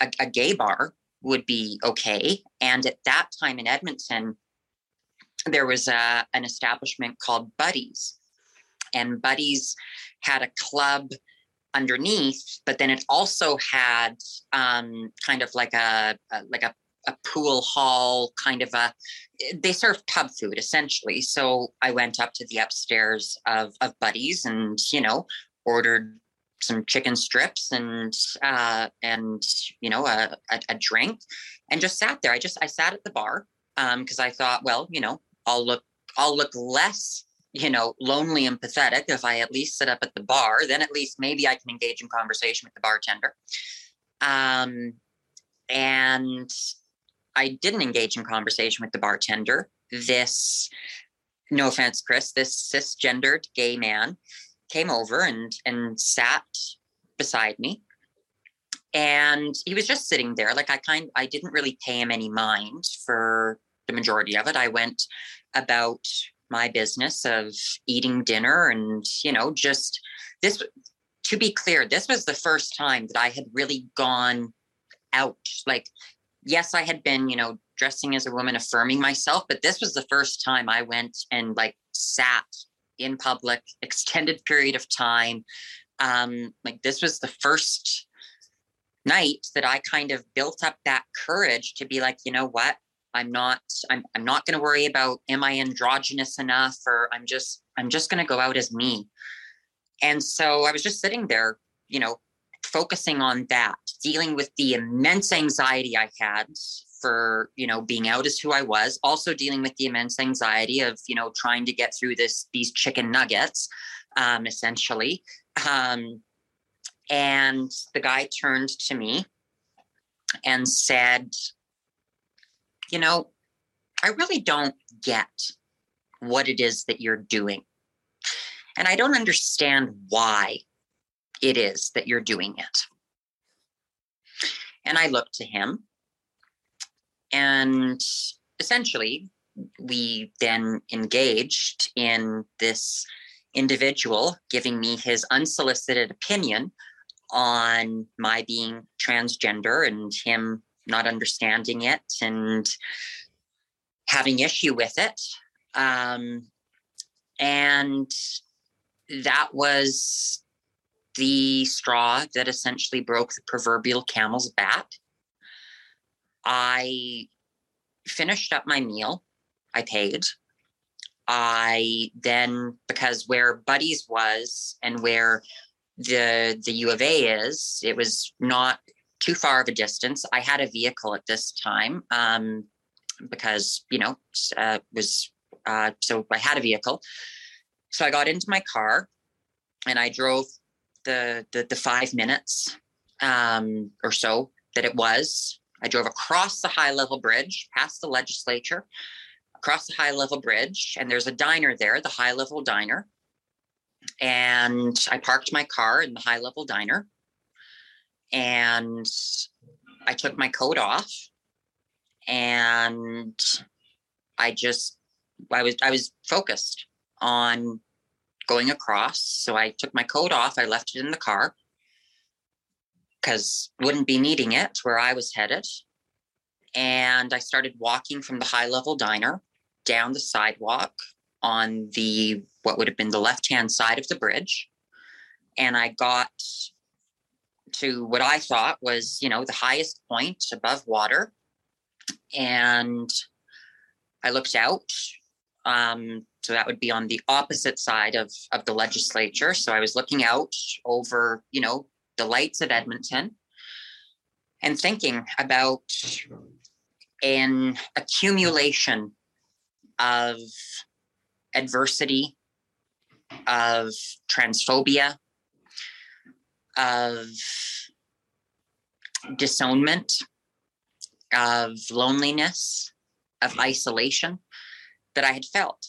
a, a gay bar would be okay. And at that time in Edmonton, there was a, an establishment called Buddies. And Buddies had a club underneath, but then it also had um, kind of like a, a like a a pool hall kind of a they serve pub food essentially so i went up to the upstairs of of buddies and you know ordered some chicken strips and uh and you know a, a, a drink and just sat there. I just i sat at the bar um because i thought well you know i'll look i'll look less you know lonely and pathetic if i at least sit up at the bar. Then at least maybe i can engage in conversation with the bartender. Um and I didn't engage in conversation with the bartender. This, no offense, Chris, this cisgendered gay man came over and and sat beside me. And he was just sitting there. Like I kind I didn't really pay him any mind for the majority of it. I went about my business of eating dinner and, you know, just this to be clear, this was the first time that I had really gone out. Like yes, I had been, you know, dressing as a woman, affirming myself, but this was the first time I went and like sat in public, extended period of time. Um, like this was the first night that I kind of built up that courage to be like, you know what? I'm not I'm I'm not going to worry about am I androgynous enough or I'm just I'm just going to go out as me. And so I was just sitting there, you know, focusing on that, dealing with the immense anxiety I had for, you know, being out as who I was, also dealing with the immense anxiety of, you know, trying to get through this, these chicken nuggets, um, essentially. Um, and the guy turned to me and said, you know, I really don't get what it is that you're doing. And I don't understand why it is that you're doing it. And I looked to him, and essentially, we then engaged in this individual giving me his unsolicited opinion on my being transgender and him not understanding it and having issue with it. Um, and that was the straw that essentially broke the proverbial camel's back. I finished up my meal. I paid. I then, because where Buddies was and where the the U of A is, it was not too far of a distance. I had a vehicle at this time um, because, you know, uh, was uh, so I had a vehicle. So I got into my car and I drove the the, the five minutes um, or so that it was. I drove across the high level bridge, past the legislature, across the high level bridge, and there's a diner there, the high level diner. And I parked my car in the high level diner and I took my coat off and I just I was I was focused on going across. So I took my coat off, I left it in the car because wouldn't be needing it where I was headed. And I started walking from the high level diner down the sidewalk on the what would have been the left hand side of the bridge. And I got to what I thought was, you know, the highest point above water. And I looked out. Um, so that would be on the opposite side of, of the legislature. So I was looking out over, you know, the lights of Edmonton and thinking about an accumulation of adversity, of transphobia, of disownment, of loneliness, of isolation that I had felt.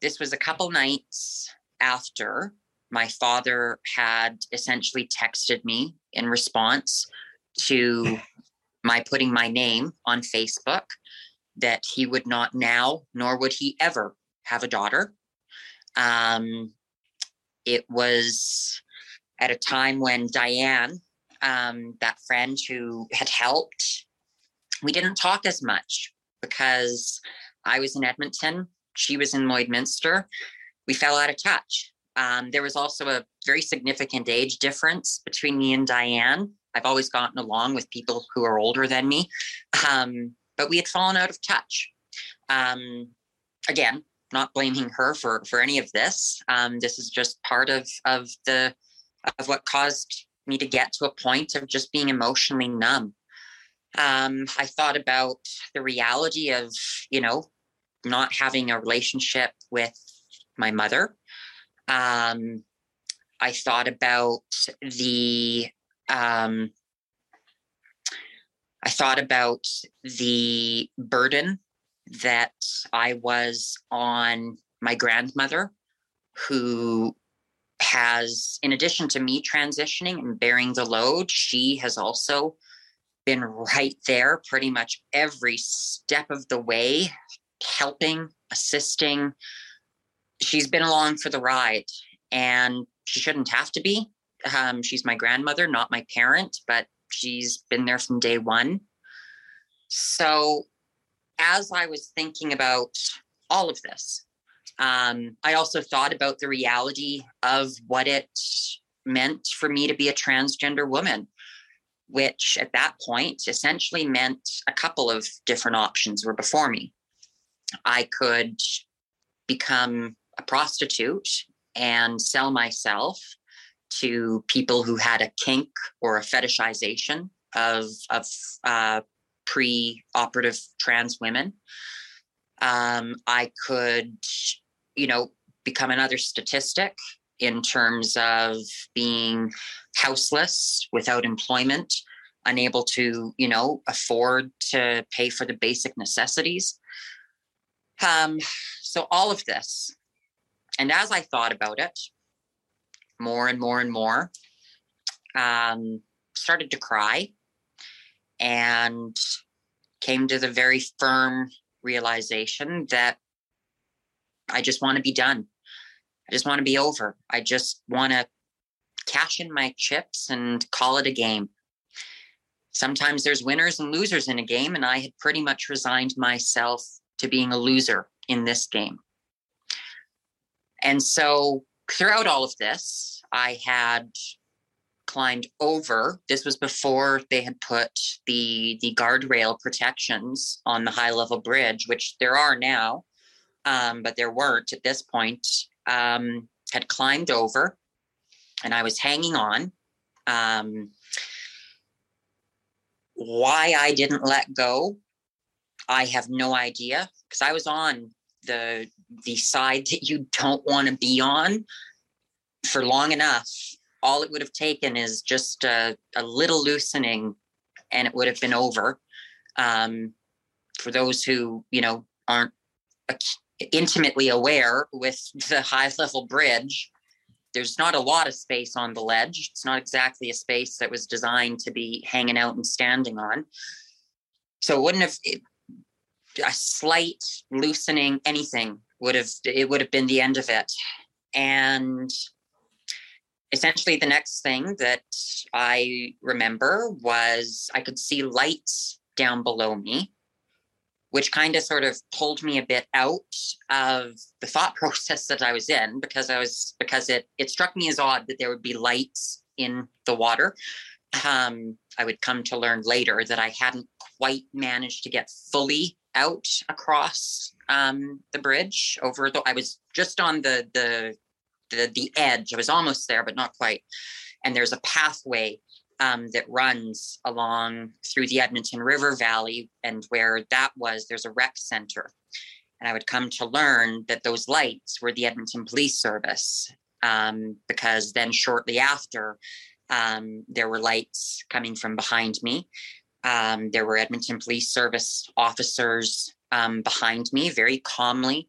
This was a couple nights after my father had essentially texted me in response to my putting my name on Facebook that he would not now, nor would he ever have a daughter. Um, it was at a time when Diane, um, that friend who had helped, we didn't talk as much because I was in Edmonton, she was in Lloydminster. We fell out of touch. Um, there was also a very significant age difference between me and Diane. I've always gotten along with people who are older than me, um, but we had fallen out of touch. Um, again, not blaming her for for any of this. Um, this is just part of of the of what caused me to get to a point of just being emotionally numb. Um, I thought about the reality of, you know, not having a relationship with my mother. Um, I thought about the, um, I thought about the burden that I was on my grandmother, who has, in addition to me transitioning and bearing the load, she has also been right there pretty much every step of the way, helping, assisting. She's been along for the ride and she shouldn't have to be. Um, she's my grandmother, not my parent, but she's been there from day one. So, as I was thinking about all of this, um, I also thought about the reality of what it meant for me to be a transgender woman, which at that point essentially meant a couple of different options were before me. I could become a prostitute and sell myself to people who had a kink or a fetishization of, of uh, pre operative trans women. Um, I could you know, become another statistic in terms of being houseless without employment, unable to, you know, afford to pay for the basic necessities. Um, so all of this. And as I thought about it more and more and more, um, started to cry and came to the very firm realization that I just want to be done. I just want to be over. I just want to cash in my chips and call it a game. Sometimes there's winners and losers in a game, and I had pretty much resigned myself to being a loser in this game. And so throughout all of this, I had climbed over. This was before they had put the the guardrail protections on the high level bridge, which there are now um, but there weren't at this point, um, had climbed over and I was hanging on. Um, why I didn't let go, I have no idea because I was on the the side that you don't want to be on for long enough. All it would have taken is just a, a little loosening, and it would have been over. Um, for those who you know aren't intimately aware with the high level bridge, there's not a lot of space on the ledge. It's not exactly a space that was designed to be hanging out and standing on. So it wouldn't have it, a slight loosening anything would have it would have been the end of it. And essentially the next thing that I remember was I could see lights down below me which kind of sort of pulled me a bit out of the thought process that I was in because I was because it it struck me as odd that there would be lights in the water. Um, I would come to learn later that I hadn't quite managed to get fully out across um, the bridge over the. I was just on the the the the edge. I was almost there, but not quite. And there's a pathway um, that runs along through the Edmonton River Valley. And where that was, there's a rec center. And I would come to learn that those lights were the Edmonton Police Service, um, because then shortly after, um, there were lights coming from behind me. Um, there were Edmonton Police Service officers um, behind me, very calmly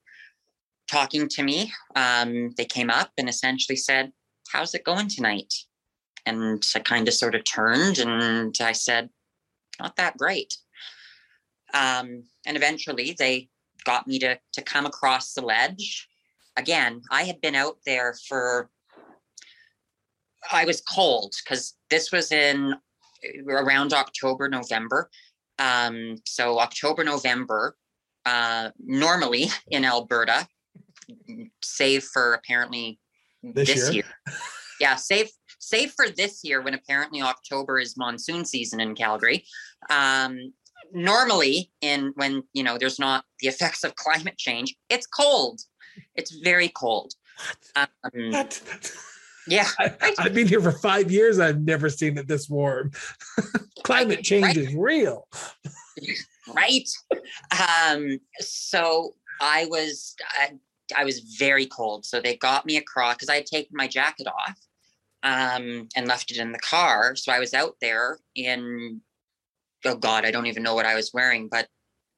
talking to me. Um, they came up and essentially said, How's it going tonight? And I kind of sort of turned and I said, not that great. Um, and eventually they got me to, to come across the ledge. Again, I had been out there for, I was cold because this was in around October, November. Um, so October, November, uh, normally in Alberta, save for apparently this, this year. year. Yeah, save save for this year when apparently October is monsoon season in Calgary. Um, normally, in when you know there's not the effects of climate change, it's cold. It's very cold. Um, what? Yeah, I, have been here for five years. I've never seen it this warm. climate change right. is real. right. Um, so I was. I, I was very cold. So they got me across because I had taken my jacket off um, and left it in the car. So I was out there in, oh God, I don't even know what I was wearing, but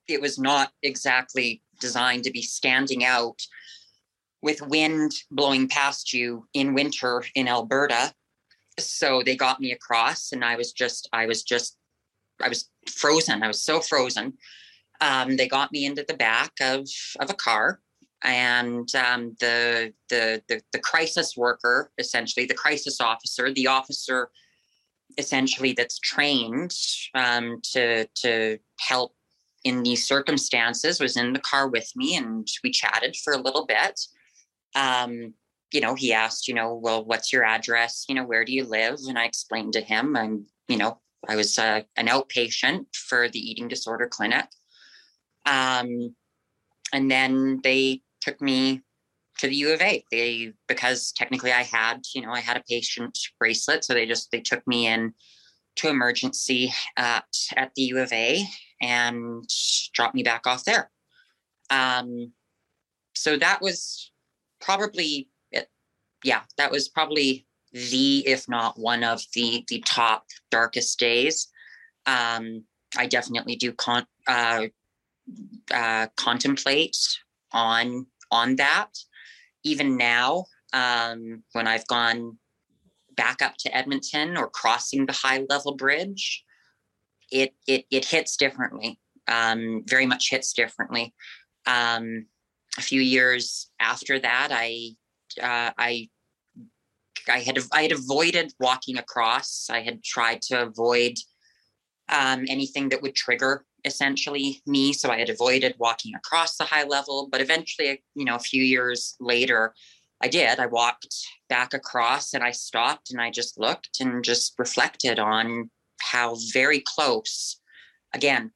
it was not exactly designed to be standing out with wind blowing past you in winter in Alberta. So they got me across, and I was just, I was just, I was frozen. I was so frozen. Um, they got me into the back of of a car and um, the, the, the the crisis worker, essentially the crisis officer, the officer essentially that's trained um, to to help in these circumstances, was in the car with me, and we chatted for a little bit. Um, you know, he asked, you know, well, what's your address? You know, where do you live? And I explained to him, I'm, you know, I was uh, an outpatient for the eating disorder clinic. Um, and then they took me to the U of A. They because technically I had, you know, I had a patient bracelet, so they just they took me in to emergency at at the U of A and dropped me back off there. Um, so that was probably it. Yeah, that was probably the, if not one of the the top darkest days. Um, I definitely do con- uh, uh, contemplate on on that. Even now, um, when I've gone back up to Edmonton or crossing the high level bridge, it it it hits differently. Um, very much hits differently. Um, a few years after that, I uh, I I had I had avoided walking across. I had tried to avoid um, anything that would trigger essentially me. So I had avoided walking across the high level, but eventually, you know, a few years later, I did. I walked back across and I stopped and I just looked and just reflected on how very close, again,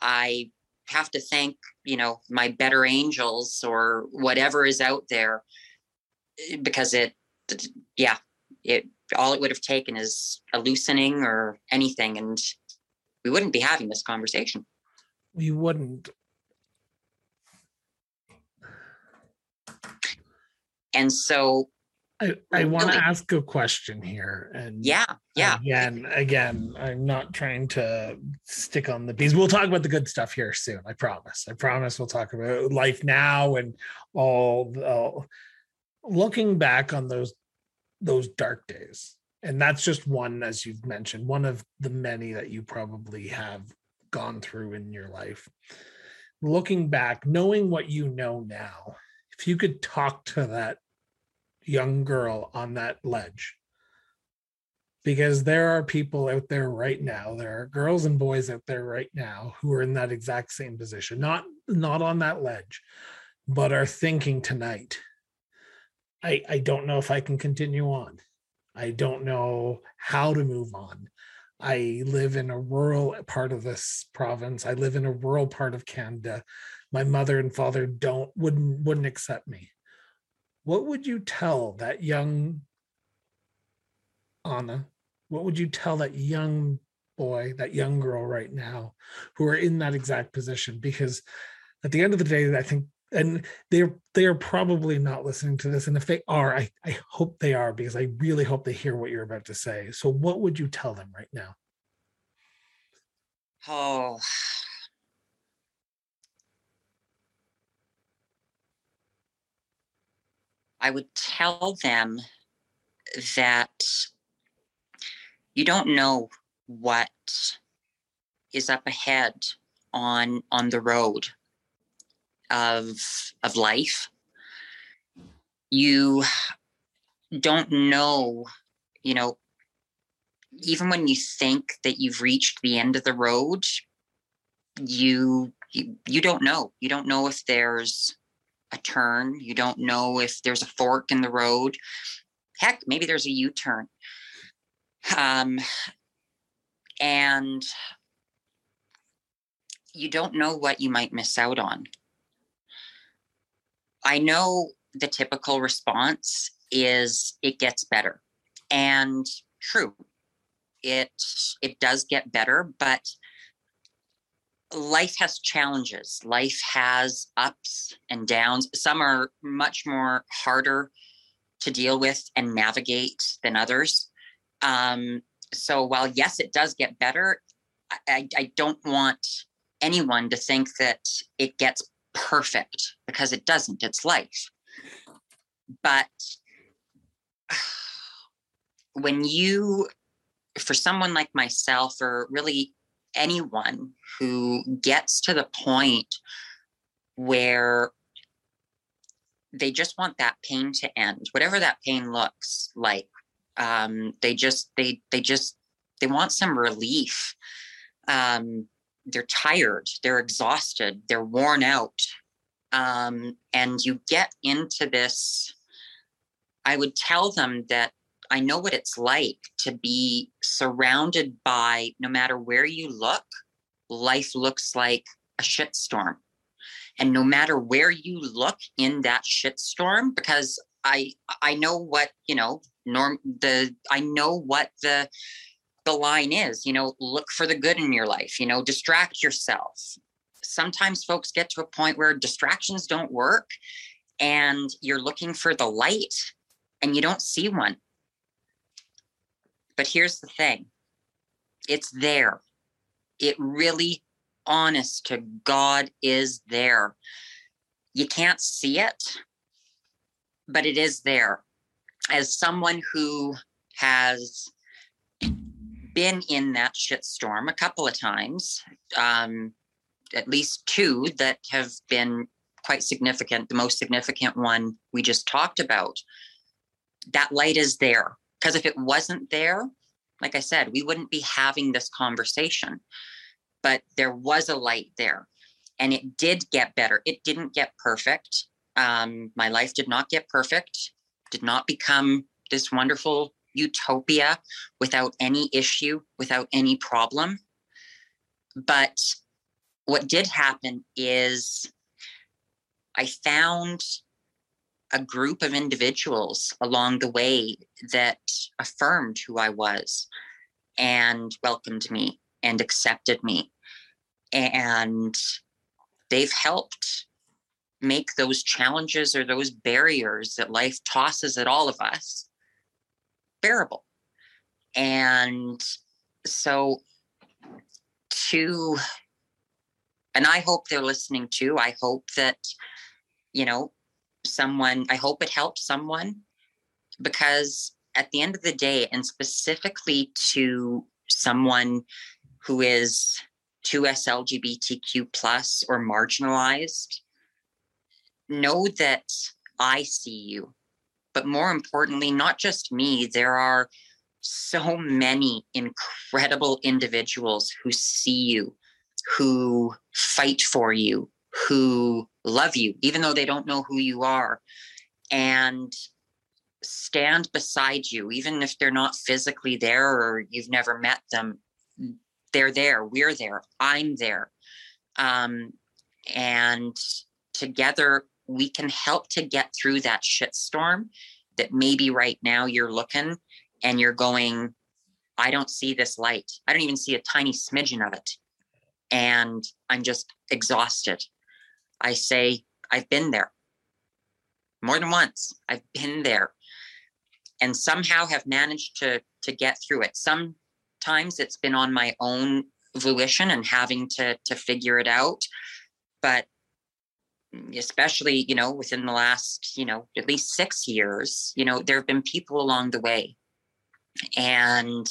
I have to thank, you know, my better angels or whatever is out there eh, because it, yeah, it, all it would have taken is a loosening or anything. And we wouldn't be having this conversation. We wouldn't. And so I, I want to ask a question here. And yeah, yeah. Again, again, I'm not trying to stick on the bees. We'll talk about the good stuff here soon. I promise. I promise we'll talk about life now and all the looking back on those those dark days. And that's just one, as you've mentioned, one of the many that you probably have gone through in your life. Looking back, knowing what you know now, if you could talk to that young girl on that ledge. Because there are people out there right now there are girls and boys out there right now who are in that exact same position not not on that ledge but are thinking tonight i i don't know if i can continue on. I don't know how to move on. I live in a rural part of this province. I live in a rural part of canada. My mother and father don't wouldn't wouldn't accept me what would you tell that young Anna? What would you tell that young boy, that young girl right now who are in that exact position? Because at the end of the day, I think and they're they are probably not listening to this. And if they are, I, I hope they are because I really hope they hear what you're about to say. So what would you tell them right now? Oh, I would tell them that you don't know what is up ahead on on the road of of life. You don't know you know even when you think that you've reached the end of the road you you, you don't know. You don't know if there's a turn. You don't know if there's a fork in the road. Heck, maybe there's a U turn. Um, and you don't know what you might miss out on. I know the typical response is it gets better. And true, it it does get better, but life has challenges. Life has ups and downs. Some are much more harder to deal with and navigate than others. Um, so while yes, it does get better, I, I don't want anyone to think that it gets perfect because it doesn't. It's life. But when you, for someone like myself, or really anyone who gets to the point where they just want that pain to end whatever that pain looks like um, they just they they just they want some relief. Um, they're tired they're exhausted they're worn out. Um, and you get into this i would tell them that I know what it's like to be surrounded by no matter where you look, life looks like a shitstorm. And no matter where you look in that shitstorm, because I I know what, you know, norm the I know what the the line is, you know, look for the good in your life, you know, distract yourself. Sometimes folks get to a point where distractions don't work and you're looking for the light and you don't see one but here's the thing it's there. It really, honest to God, is there. You can't see it, but it is there. As someone who has been in that shitstorm a couple of times, um, at least two that have been quite significant. The most significant one we just talked about. That light is there. Because if it wasn't there, like I said, we wouldn't be having this conversation. But there was a light there and it did get better. It didn't get perfect. Um, my life did not get perfect, did not become this wonderful utopia without any issue, without any problem. But what did happen is I found a group of individuals along the way that affirmed who I was and welcomed me and accepted me. And they've helped make those challenges or those barriers that life tosses at all of us bearable. And so to and I hope they're listening too. I hope that, you know, someone, I hope it helps someone because at the end of the day, and specifically to someone who is 2S LGBTQ plus or marginalized, know that I see you. But more importantly, not just me, there are so many incredible individuals who see you, who fight for you, who love you, even though they don't know who you are, and stand beside you, even if they're not physically there or you've never met them. They're there. We're there. I'm there. Um, and together we can help to get through that shitstorm that maybe right now you're looking and you're going, I don't see this light. I don't even see a tiny smidgen of it. And I'm just exhausted. I say, I've been there more than once. I've been there and somehow have managed to, to get through it. Sometimes it's been on my own volition and having to, to figure it out. But especially, you know, within the last, you know, at least six years, you know, there have been people along the way and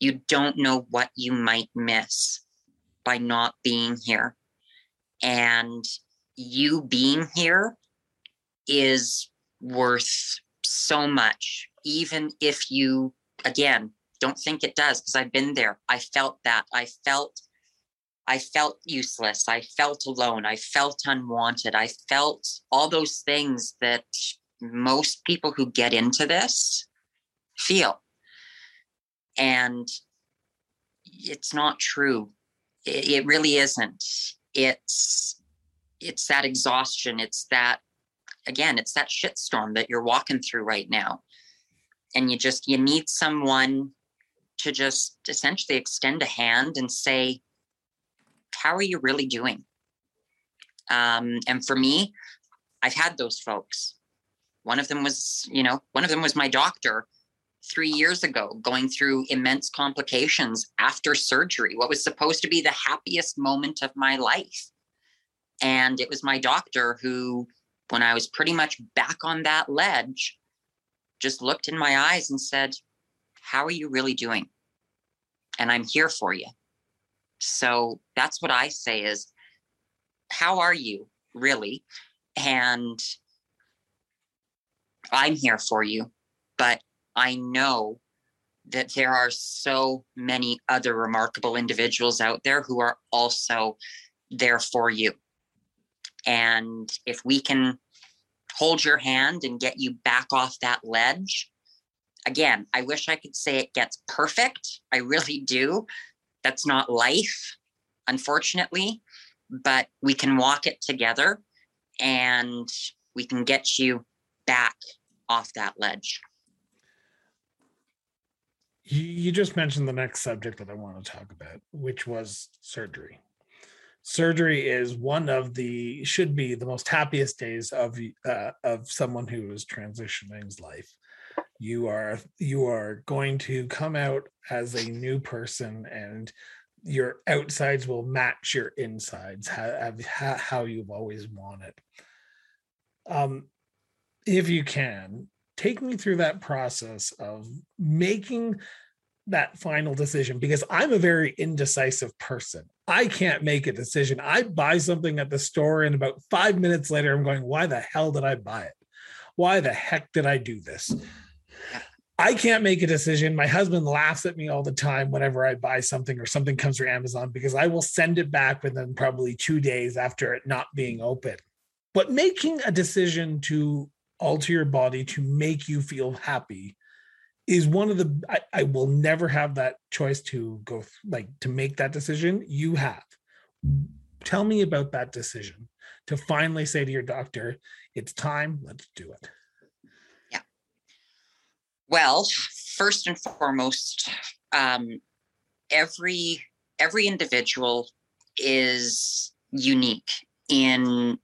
you don't know what you might miss by not being here. And you being here is worth so much, even if you, again, don't think it does, because I've been there. I felt that. I felt. I felt useless. I felt alone. I felt unwanted. I felt all those things that most people who get into this feel. And it's not true. It, really isn't. It's it's that exhaustion. It's that again, it's that shitstorm that you're walking through right now. And you just you need someone to just essentially extend a hand and say, how are you really doing? Um, and for me, I've had those folks. One of them was, you know, one of them was my doctor three years ago going through immense complications after surgery, what was supposed to be the happiest moment of my life. And it was my doctor who, when I was pretty much back on that ledge, just looked in my eyes and said, How are you really doing? And I'm here for you. So that's what I say is, How are you really? And I'm here for you. But I know that there are so many other remarkable individuals out there who are also there for you. And if we can hold your hand and get you back off that ledge, again, I wish I could say it gets perfect. I really do. That's not life, unfortunately, but we can walk it together and we can get you back off that ledge you just mentioned the next subject that I want to talk about, which was surgery. Surgery is one of the should be the most happiest days of uh, of someone who is transitioning's life. You are you are going to come out as a new person, and your outsides will match your insides, how, how you've always wanted. Um, if you can, take me through that process of making that final decision because I'm a very indecisive person. I can't make a decision. I buy something at the store, and about five minutes later, I'm going, Why the hell did I buy it? Why the heck did I do this? I can't make a decision. My husband laughs at me all the time whenever I buy something or something comes through Amazon because I will send it back within probably two days after it not being open. But making a decision to alter your body to make you feel happy is one of the I, I, will never have that choice to go like to make that decision. You have. Tell me about that decision to finally say to your doctor it's time. Let's do it. Yeah. Well first and foremost um, every every individual is unique in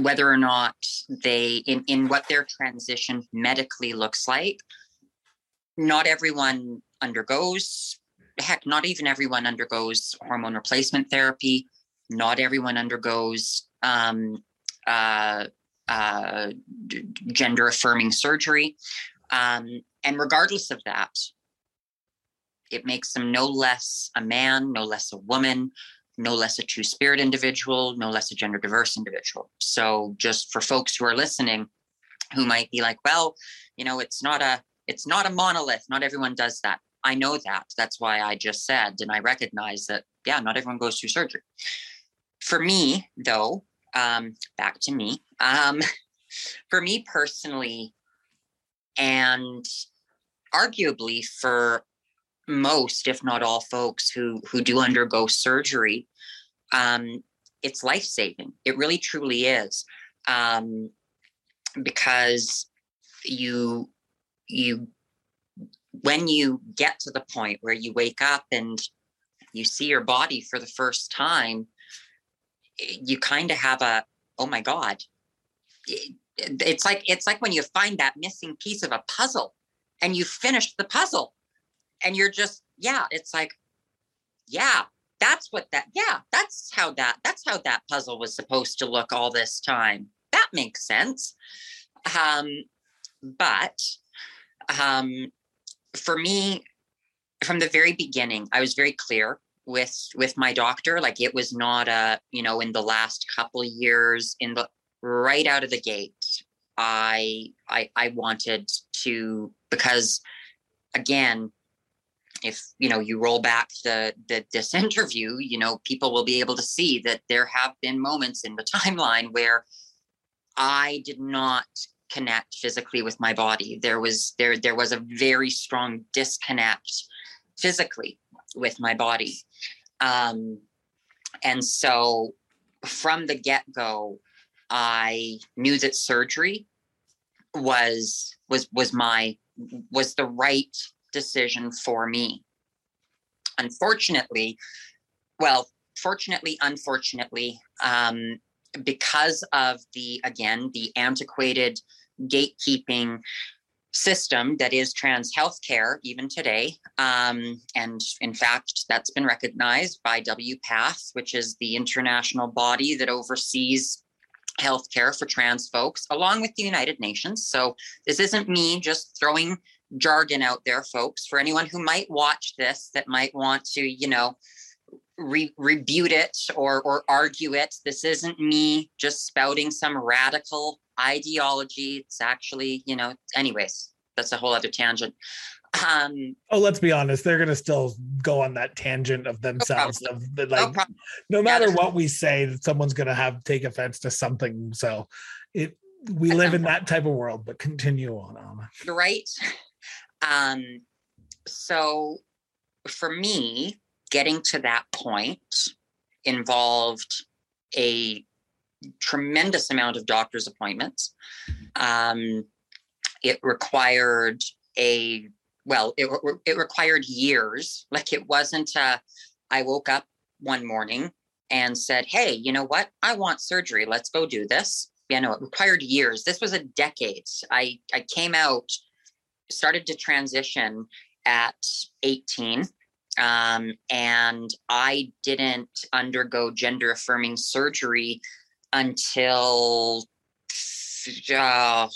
whether or not they in in what their transition medically looks like not everyone undergoes heck not even everyone undergoes hormone replacement therapy. Not everyone undergoes um, uh, uh, gender affirming surgery. Um, and regardless of that it makes them no less a man no less a woman no less a two spirit individual, no less a gender diverse individual. So just for folks who are listening who might be like, well, you know, it's not a it's not a monolith. Not everyone does that. I know that. That's why I just said and I recognize that yeah, not everyone goes through surgery. For me, though, um, back to me. Um, for me personally, and arguably for most, if not all, folks who who do undergo surgery, um, it's life saving. It really truly is, um, because you you when you get to the point where you wake up and you see your body for the first time, you kind of have a oh my god. it's like it's like when you find that missing piece of a puzzle and you finished the puzzle and you're just yeah it's like yeah that's what that yeah that's how that that's how that puzzle was supposed to look all this time. That makes sense. Um but um for me from the very beginning i was very clear with with my doctor. Like it was not a you know in the last couple years in the right out of the gate i i i wanted to because again if you know you roll back the, the this interview you know people will be able to see that there have been moments in the timeline where i did not connect physically with my body. There was there there was a very strong disconnect physically with my body. Um and so from the get-go i knew that surgery was was was my was the right decision for me. Unfortunately, well, fortunately, unfortunately, um, because of the, again, the antiquated gatekeeping system that is trans healthcare even today. Um, and in fact, that's been recognized by WPATH, which is the international body that oversees healthcare for trans folks, along with the United Nations. So this isn't me just throwing jargon out there, folks, for anyone who might watch this that might want to, you know, re- rebut it or or argue it. This isn't me just spouting some radical ideology. It's actually, you know, anyways, that's a whole other tangent. Um, oh, let's be honest, they're gonna still go on that tangent of themselves. No of the, like, no, no matter yeah, what we say, someone's gonna have take offense to something. So, it we live in that type of world. But continue on, Anna. Right. Um, so for me, getting to that point involved a tremendous amount of doctor's appointments. Um, it required a well, it, it required years. Like it wasn't a, I woke up one morning and said, Hey, you know what? I want surgery. Let's go do this. You know, it required years. This was a decade. I, I came out started to transition at 18 um, and I didn't undergo gender affirming surgery until uh,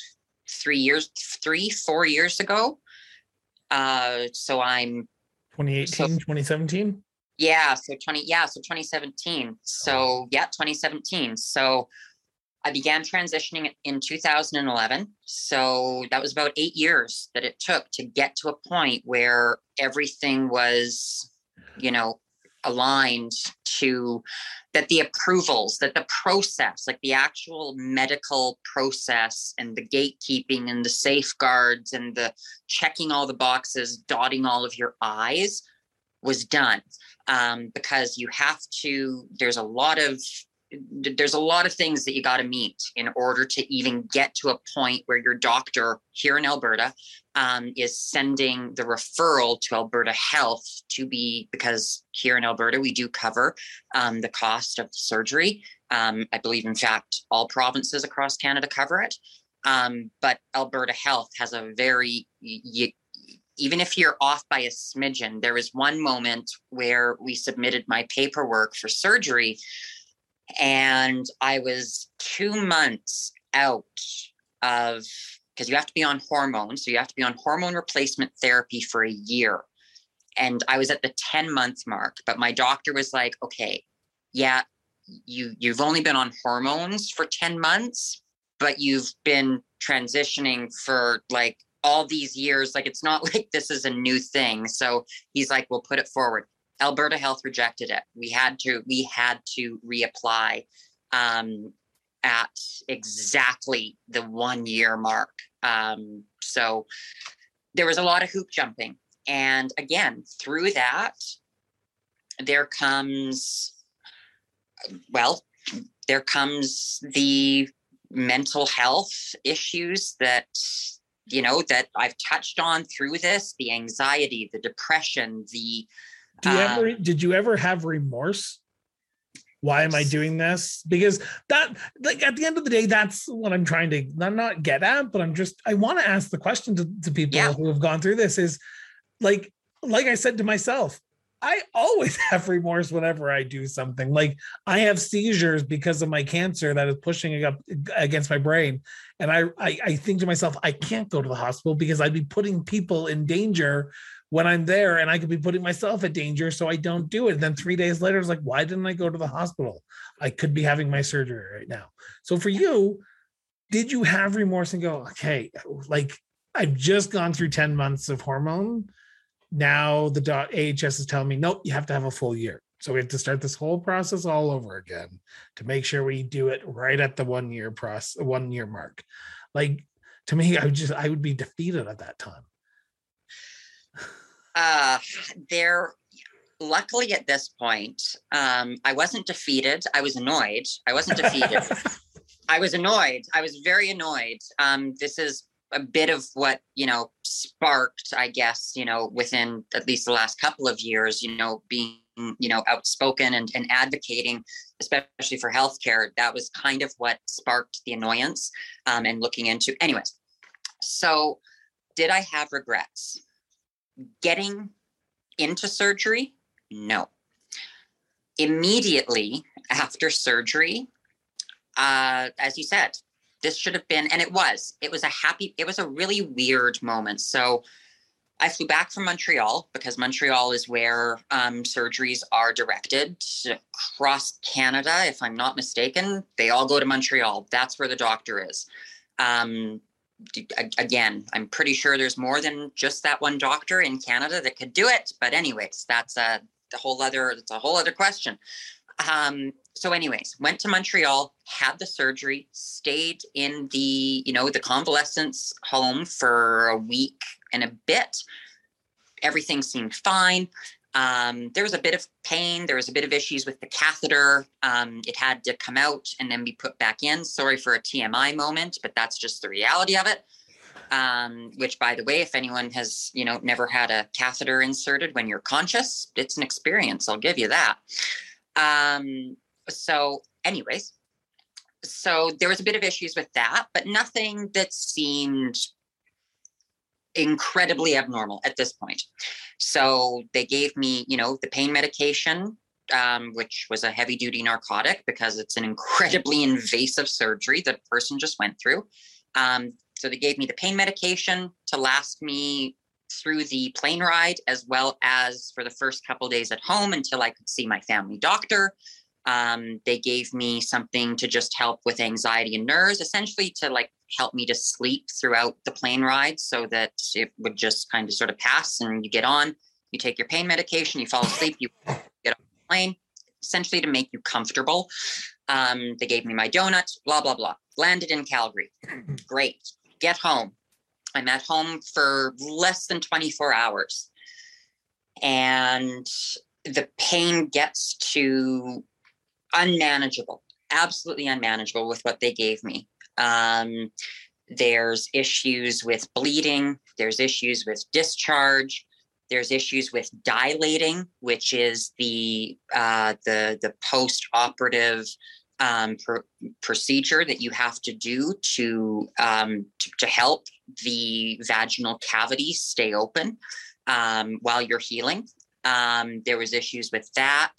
three years, three, four years ago. Uh, so I'm 2018, so, 2017. Yeah. So 20, yeah. So 2017. So yeah, 2017. So I began transitioning in 2011. So that was about eight years that it took to get to a point where everything was, you know, aligned to that the approvals, that the process, like the actual medical process and the gatekeeping and the safeguards and the checking all the boxes, dotting all of your I's was done. Um, because you have to, there's a lot of there's a lot of things that you got to meet in order to even get to a point where your doctor here in Alberta um, is sending the referral to Alberta Health to be because here in Alberta we do cover um, the cost of surgery. Um, I believe, in fact, all provinces across Canada cover it. Um, but Alberta Health has a very you, even if you're off by a smidgen, there was one moment where we submitted my paperwork for surgery and I was two months out of because you have to be on hormones. So you have to be on hormone replacement therapy for a year. And I was at the 10 month mark, but my doctor was like, okay, yeah, you you've only been on hormones for 10 months, but you've been transitioning for like all these years. Like it's not like this is a new thing. So he's like, we'll put it forward. Alberta Health rejected it. We had to we had to reapply um, at exactly the one year mark. Um, so there was a lot of hoop jumping, and again through that, there comes well, there comes the mental health issues that you know that I've touched on through this the anxiety, the depression, the do you ever um, did you ever have remorse? Why am I doing this? Because that like at the end of the day, that's what I'm trying to I'm not get at, but I'm just I want to ask the question to, to people yeah. who have gone through this is like like I said to myself, I always have remorse whenever I do something. Like I have seizures because of my cancer that is pushing up against my brain. And I, I, I think to myself, I can't go to the hospital because I'd be putting people in danger when I'm there and I could be putting myself at danger. So I don't do it. And then three days later, it's like, why didn't I go to the hospital? I could be having my surgery right now. So for you, did you have remorse and go, okay, like I've just gone through 10 months of hormone. Now the AHS is telling me, nope, you have to have a full year. So we have to start this whole process all over again to make sure we do it right at the one year process, one year mark. Like to me, I would just I would be defeated at that time. Uh, there, luckily at this point, um, I wasn't defeated. I was annoyed. I wasn't defeated. I was annoyed. I was very annoyed. Um, this is a bit of what you know sparked, I guess, you know, within at least the last couple of years, you know, being you know outspoken and, and advocating especially for healthcare that was kind of what sparked the annoyance um, and looking into anyways so did i have regrets getting into surgery? No. Immediately after surgery, uh, as you said, this should have been, and it was, it was a happy, it was a really weird moment. So I flew back from Montreal because Montreal is where um, surgeries are directed across Canada. If I'm not mistaken, they all go to Montreal. That's where the doctor is. Um, again, I'm pretty sure there's more than just that one doctor in Canada that could do it. But anyways, that's a, a whole other it's a whole other question. Um, so, anyways, went to Montreal, had the surgery, stayed in the you know the convalescence home for a week and a bit. Everything seemed fine. Um, there was a bit of pain. There was a bit of issues with the catheter. Um, it had to come out and then be put back in. Sorry for a TMI moment, but that's just the reality of it. Um, which, by the way, if anyone has you know never had a catheter inserted when you're conscious, it's an experience. I'll give you that. Um, so, anyways, so there was a bit of issues with that, but nothing that seemed incredibly abnormal at this point. So they gave me, you know, the pain medication, um, which was a heavy duty narcotic because it's an incredibly invasive surgery that a person just went through. Um, so they gave me the pain medication to last me through the plane ride as well as for the first couple days at home until I could see my family doctor. Um, they gave me something to just help with anxiety and nerves, essentially to like help me to sleep throughout the plane ride so that it would just kind of sort of pass and you get on, you take your pain medication, you fall asleep, you get on the plane, essentially to make you comfortable. Um, they gave me my donuts, blah, blah, blah. Landed in Calgary. Great. Get home. I'm at home for less than 24 hours. And the pain gets to unmanageable. absolutely unmanageable with what they gave me. Um, there's issues with bleeding, there's issues with discharge, there's issues with dilating, which is the uh, the the post operative um, pr- procedure that you have to do to, um, to, to help the vaginal cavity stay open um, while you're healing. Um, there was issues with that.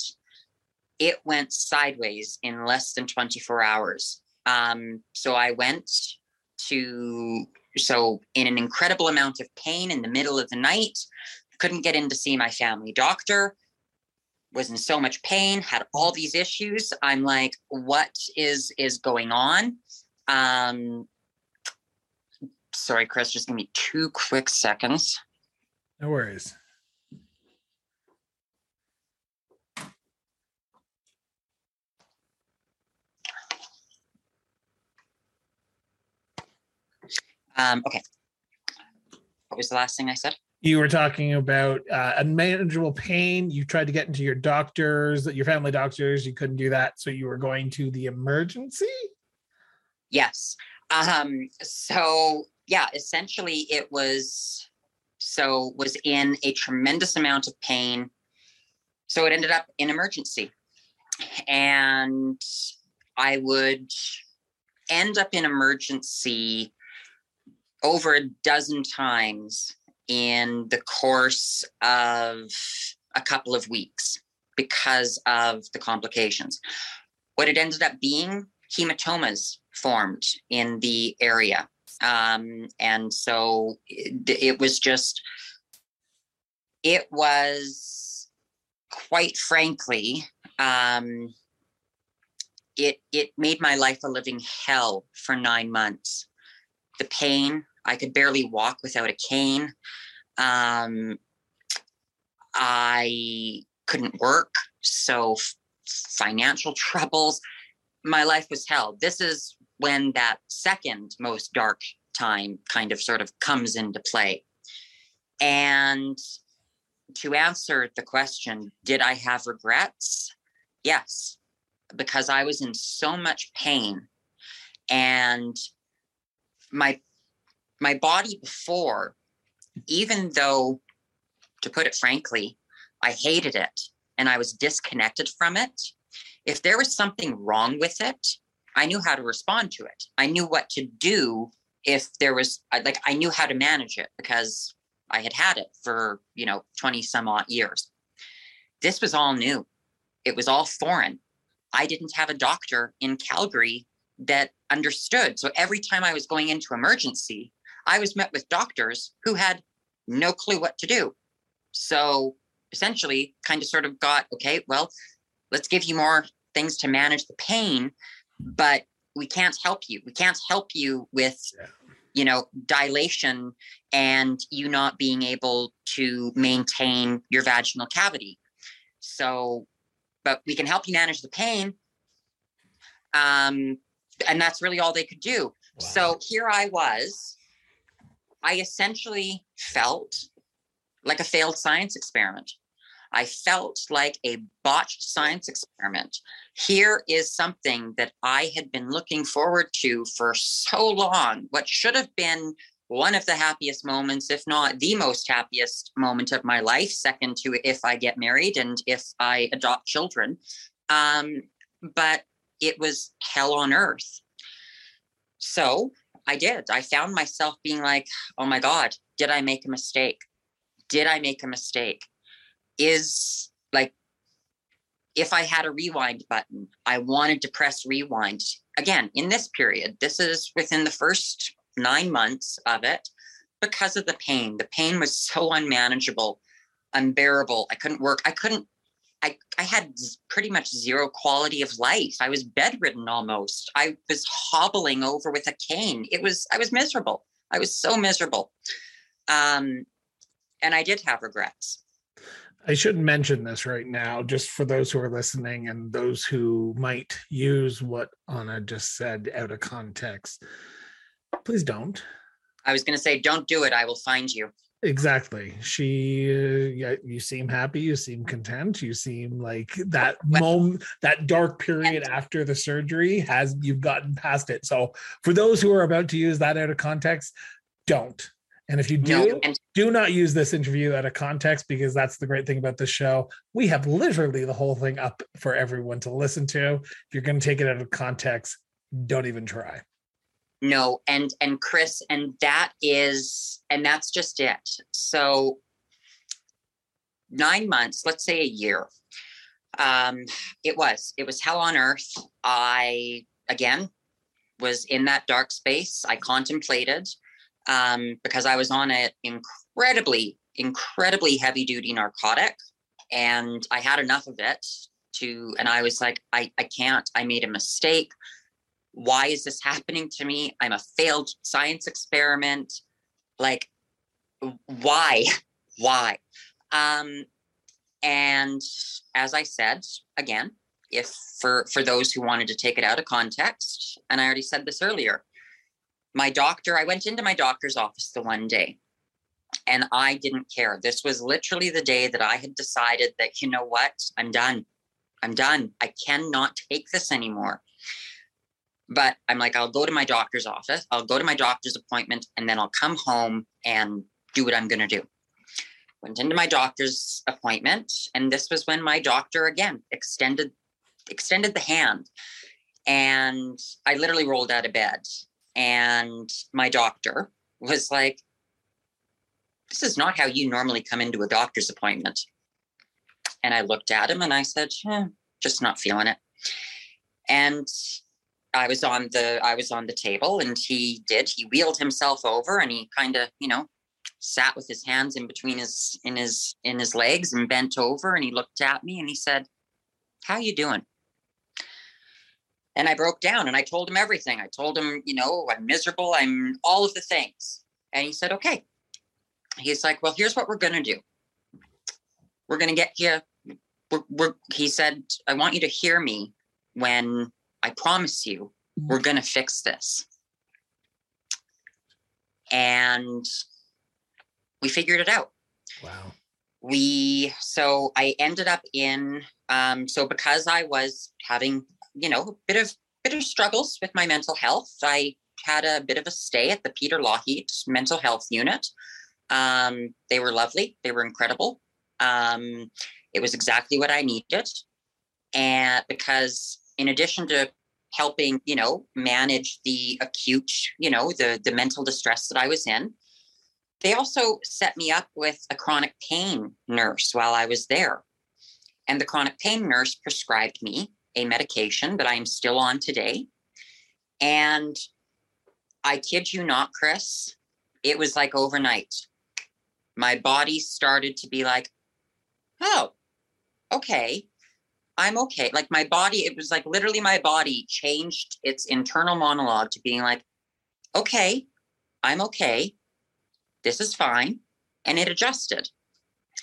It went sideways in less than 24 hours. Um, so I went to so in an incredible amount of pain in the middle of the night couldn't get in to see my family doctor was in so much pain had all these issues. I'm like what is is going on? Um sorry chris just give me two quick seconds. No worries um okay what was the last thing i said you were talking about uh, unmanageable pain. You tried to get into your doctors, your family doctors. You couldn't do that, so you were going to the emergency. Yes. Um, so yeah, essentially, it was so was in a tremendous amount of pain. So it ended up in emergency, and I would end up in emergency over a dozen times in the course of a couple of weeks because of the complications. What it ended up being, hematomas formed in the area. Um, and so it, it was just, it was quite frankly, um, it it made my life a living hell for nine months. The pain, I could barely walk without a cane. Um, I couldn't work, so f- financial troubles. My life was hell. This is when that second most dark time kind of sort of comes into play. And to answer the question, did I have regrets? Yes, because I was in so much pain and my my body before, even though, to put it frankly, I hated it and I was disconnected from it, if there was something wrong with it, I knew how to respond to it. I knew what to do if there was, like, I knew how to manage it because I had had it for, you know, 20 some odd years. This was all new. It was all foreign. I didn't have a doctor in Calgary that understood. So every time I was going into emergency, I was met with doctors who had no clue what to do. So essentially, kind of sort of got, okay, well, let's give you more things to manage the pain, but we can't help you. We can't help you with, yeah. you know, dilation and you not being able to maintain your vaginal cavity. So, but we can help you manage the pain. Um, and that's really all they could do. Wow. So here I was I essentially felt like a failed science experiment. I felt like a botched science experiment. Here is something that I had been looking forward to for so long, what should have been one of the happiest moments, if not the most happiest moment of my life, second to if I get married and if I adopt children. Um, but it was hell on earth. So I did. I found myself being like, oh my God, did I make a mistake? Did I make a mistake? Is like, if I had a rewind button, I wanted to press rewind. Again, in this period, this is within the first nine months of it because of the pain. The pain was so unmanageable, unbearable. I couldn't work. I couldn't I, I had pretty much zero quality of life. I was bedridden almost. I was hobbling over with a cane. It was, I was miserable. I was so miserable. Um, and I did have regrets. I should mention this right now, just for those who are listening and those who might use what Anna just said out of context. Please don't. I was going to say, don't do it. I will find you. Exactly. She uh, yeah you seem happy you seem content you seem like that moment that dark period after the surgery has you've gotten past it. So for those who are about to use that out of context don't. And if you do No, do not use this interview out of context because that's the great thing about this show. We have literally the whole thing up for everyone to listen to. If you're going to take it out of context don't even try no and and chris and that is and that's just it. So nine months let's say a year. Um it was it was hell on earth. I again was in that dark space. I contemplated um because i was on an incredibly incredibly heavy duty narcotic and i had enough of it to and i was like i i can't i made a mistake why is this happening to me? I'm a failed science experiment. Like why? Why? Um and as i said again if for for those who wanted to take it out of context and i already said this earlier my doctor i went into my doctor's office the one day and i didn't care. This was literally the day that i had decided that you know what? I'm done. I'm done. I cannot take this anymore but I'm like, I'll go to my doctor's office, I'll go to my doctor's appointment, and then I'll come home and do what I'm going to do. Went into my doctor's appointment, and this was when my doctor again extended extended the hand, and I literally rolled out of bed, and my doctor was like, "This is not how you normally come into a doctor's appointment." And I looked at him and I said, eh, "Just not feeling it." And I was on the I was on the table and he did he wheeled himself over and he kind of you know sat with his hands in between his in his in his legs and bent over and he looked at me and he said how you doing? And I broke down and I told him everything. I told him you know I'm miserable I'm all of the things. And he said okay. He's like well here's what we're going to do. We're going to get you we're, we're, he said I want you to hear me when I promise you, we're going to fix this. And we figured it out. wow We, so I ended up in, um, so because I was having, you know, a bit of, bit of struggles with my mental health, I had a bit of a stay at the Peter Lougheed mental health unit. Um, they were lovely. They were incredible. Um, it was exactly what I needed. And because in addition to helping you know manage the acute you know the the mental distress that i was in they also set me up with a chronic pain nurse while i was there. And the chronic pain nurse prescribed me a medication that i am still on today. And i kid you not chris it was like overnight. My body started to be like oh okay I'm okay. Like my body, it was like literally my body changed its internal monologue to being like, okay, I'm okay. This is fine. And it adjusted.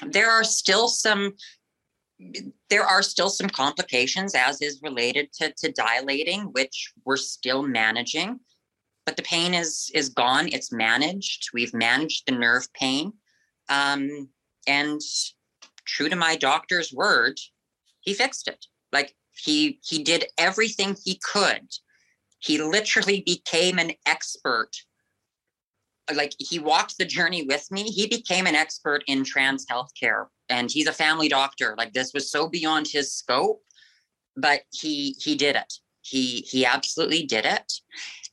There are still some there are still some complications as is related to, to dilating, which we're still managing. But the pain is is gone. It's managed. We've managed the nerve pain. Um, and true to my doctor's word, he fixed it. Like he he did everything he could. He literally became an expert. Like he walked the journey with me. He became an expert in trans healthcare, and he's a family doctor. Like this was so beyond his scope, but he he did it. He he absolutely did it.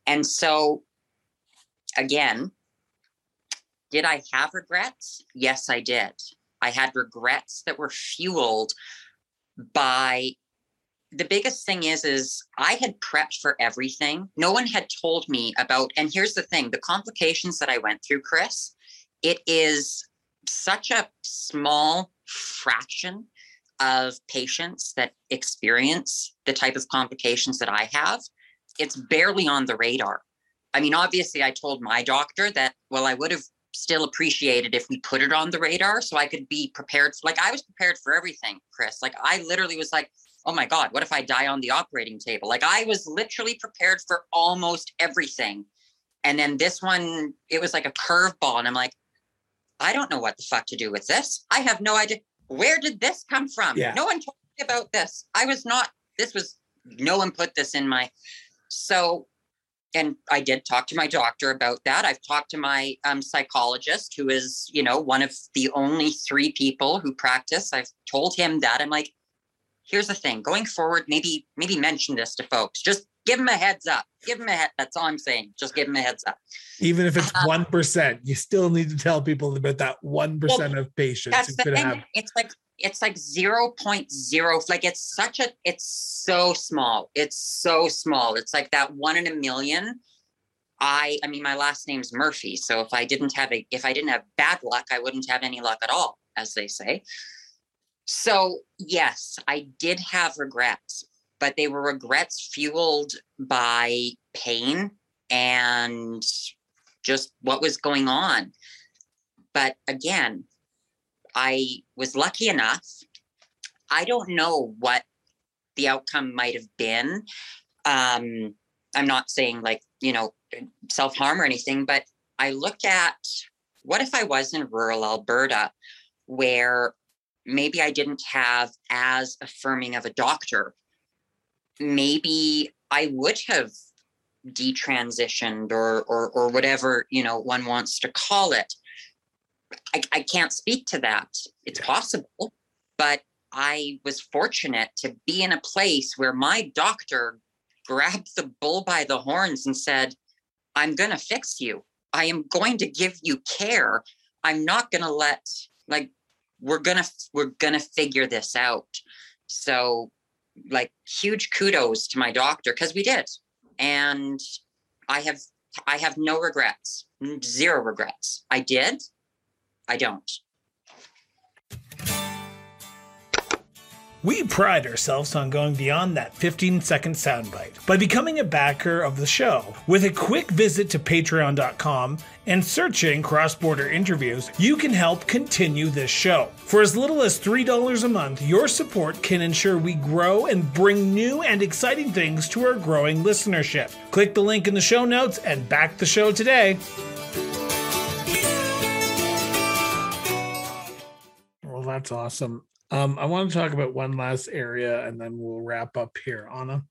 And so, again, did I have regrets? Yes, I did. I had regrets that were fueled by the biggest thing is is i had prepped for everything. No one had told me about and here's the thing the complications that i went through chris it is such a small fraction of patients that experience the type of complications that i have. It's barely on the radar. I mean obviously i told my doctor that well i would have still appreciated if we put it on the radar so I could be prepared. Like I was prepared for everything, Chris. Like I literally was like, oh my God, what if I die on the operating table? Like I was literally prepared for almost everything. And then this one, it was like a curveball. And I'm like, I don't know what the fuck to do with this. I have no idea. Where did this come from? Yeah. No one told me about this. I was not, this was, no one put this in my, so, and I did talk to my doctor about that. I've talked to my um, psychologist, who is, you know, one of the only three people who practice. I've told him that. I'm like, here's the thing going forward, maybe, maybe mention this to folks. Just give them a heads up. Give them a head. That's all I'm saying. Just give them a heads up. Even if it's Uh, one you still need to tell people about that one percent of patients That's who the could thing. have. It's like it's like 0.0 like it's such a it's so small. It's so small. It's like that one in a million. I I mean my last name's Murphy, so if I didn't have a if I didn't have bad luck, I wouldn't have any luck at all, as they say. So, yes, I did have regrets, but they were regrets fueled by pain and just what was going on. But again, I was lucky enough. I don't know what the outcome might have been. Um, I'm not saying like, you know, self harm or anything, but I look at what if I was in rural Alberta where maybe I didn't have as affirming of a doctor? Maybe I would have detransitioned or or or whatever you know one wants to call it I, I can't speak to that. It's possible but i was fortunate to be in a place where my doctor grabbed the bull by the horns and said i'm going to fix you. I am going to give you care. I'm not going to let like we're going to we're going to figure this out. So like huge kudos to my doctor because we did. And I have I have no regrets, zero regrets. I did, I don't. We pride ourselves on going beyond that 15 second soundbite by becoming a backer of the show. With a quick visit to patreon.com and searching cross border interviews, you can help continue this show. For as little as $3 a month, your support can ensure we grow and bring new and exciting things to our growing listenership. Click the link in the show notes and back the show today. That's awesome. Um, I want to talk about one last area and then we'll wrap up here, Anna.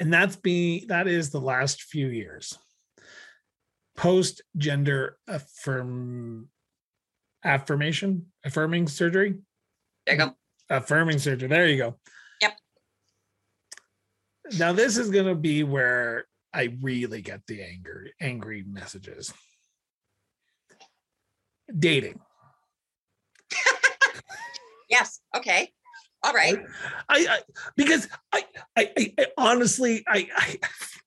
And that's be that is the last few years. Post gender affirm affirmation, affirming surgery, There you go. affirming surgery. There you go. Yep. Now this is gonna be where I really get the anger, angry messages. Dating. Yes. Okay. All right. I, I because I, I I honestly I, I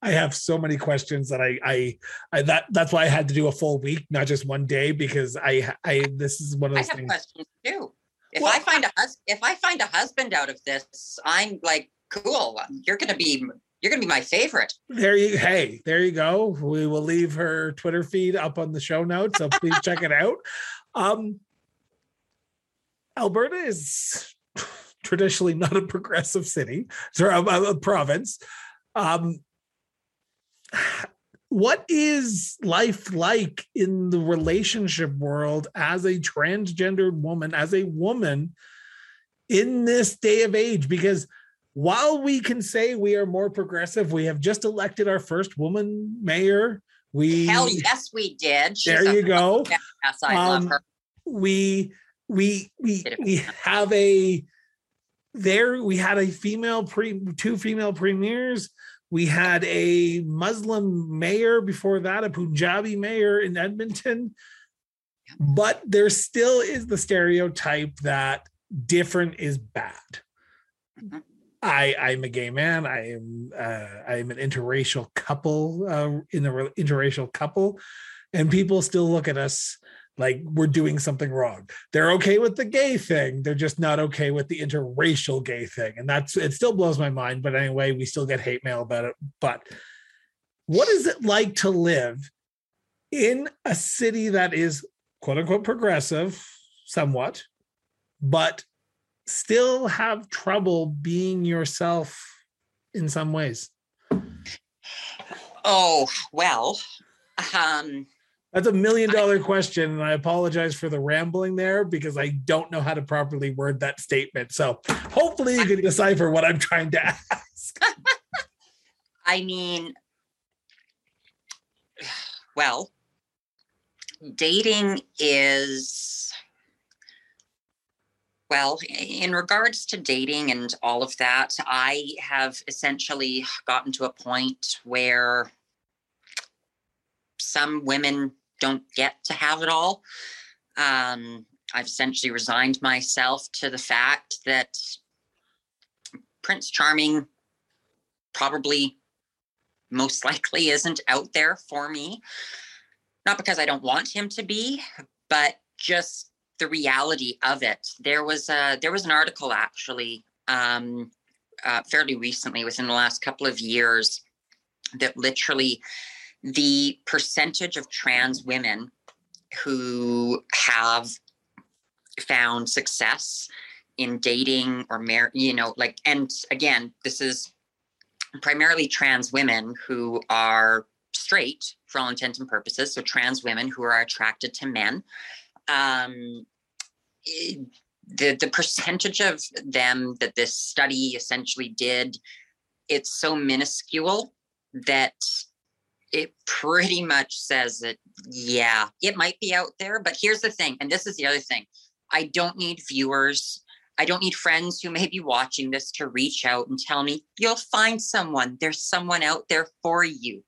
I have so many questions that I I I that that's why I had to do a full week, not just one day, because I I this is one of I have things. questions too. If Well, I find a hus- if I find a husband out of this, I'm like, cool. You're gonna be you're gonna be my favorite. There you hey, there you go. We will leave her Twitter feed up on the show notes, so please check it out. Um Alberta is traditionally not a progressive city, sorry, a, a- province. Um what is life like in the relationship world as a transgendered woman, as a woman in this day of age? Because while we can say we are more progressive, we have just elected our first woman mayor. We Hell yes, we did. She's there you go. Yes, I love Um, her. We we we we have a there we had a female pre two female premiers. We had a Muslim mayor before that, a Punjabi mayor in Edmonton. But there still is the stereotype that different is bad. Mhm. I I'm a gay man. I am uh, I am an interracial couple uh, in re- interracial couple, and people still look at us like we're doing something wrong. They're okay with the gay thing. They're just not okay with the interracial gay thing, and that's it. Still blows my mind. But anyway, we still get hate mail about it. But what is it like to live in a city that is quote unquote progressive, somewhat, but still have trouble being yourself in some ways. Oh well, um, That's a million dollar question. And I apologize for the rambling there because I don't know how to properly word that statement. So hopefully you can decipher what I'm trying to ask. I mean, well, dating is, well, in regards to dating and all of that, I have essentially gotten to a point where some women don't get to have it all. Um, I've essentially resigned myself to the fact that Prince Charming probably most likely isn't out there for me. Not because I don't want him to be, but just the reality of it. There was a there was an article actually um, uh, fairly recently, within the last couple of years, that literally the percentage of trans women who have found success in dating or marry, you know, like, and again, this is primarily trans women who are straight for all intents and purposes. So trans women who are attracted to men. Um, the the percentage of them that this study essentially did, it's so minuscule that it pretty much says that yeah it might be out there but here's the thing and this is the other thing. I don't need viewers. I don't need friends who may be watching this to reach out and tell me you'll find someone. There's someone out there for you.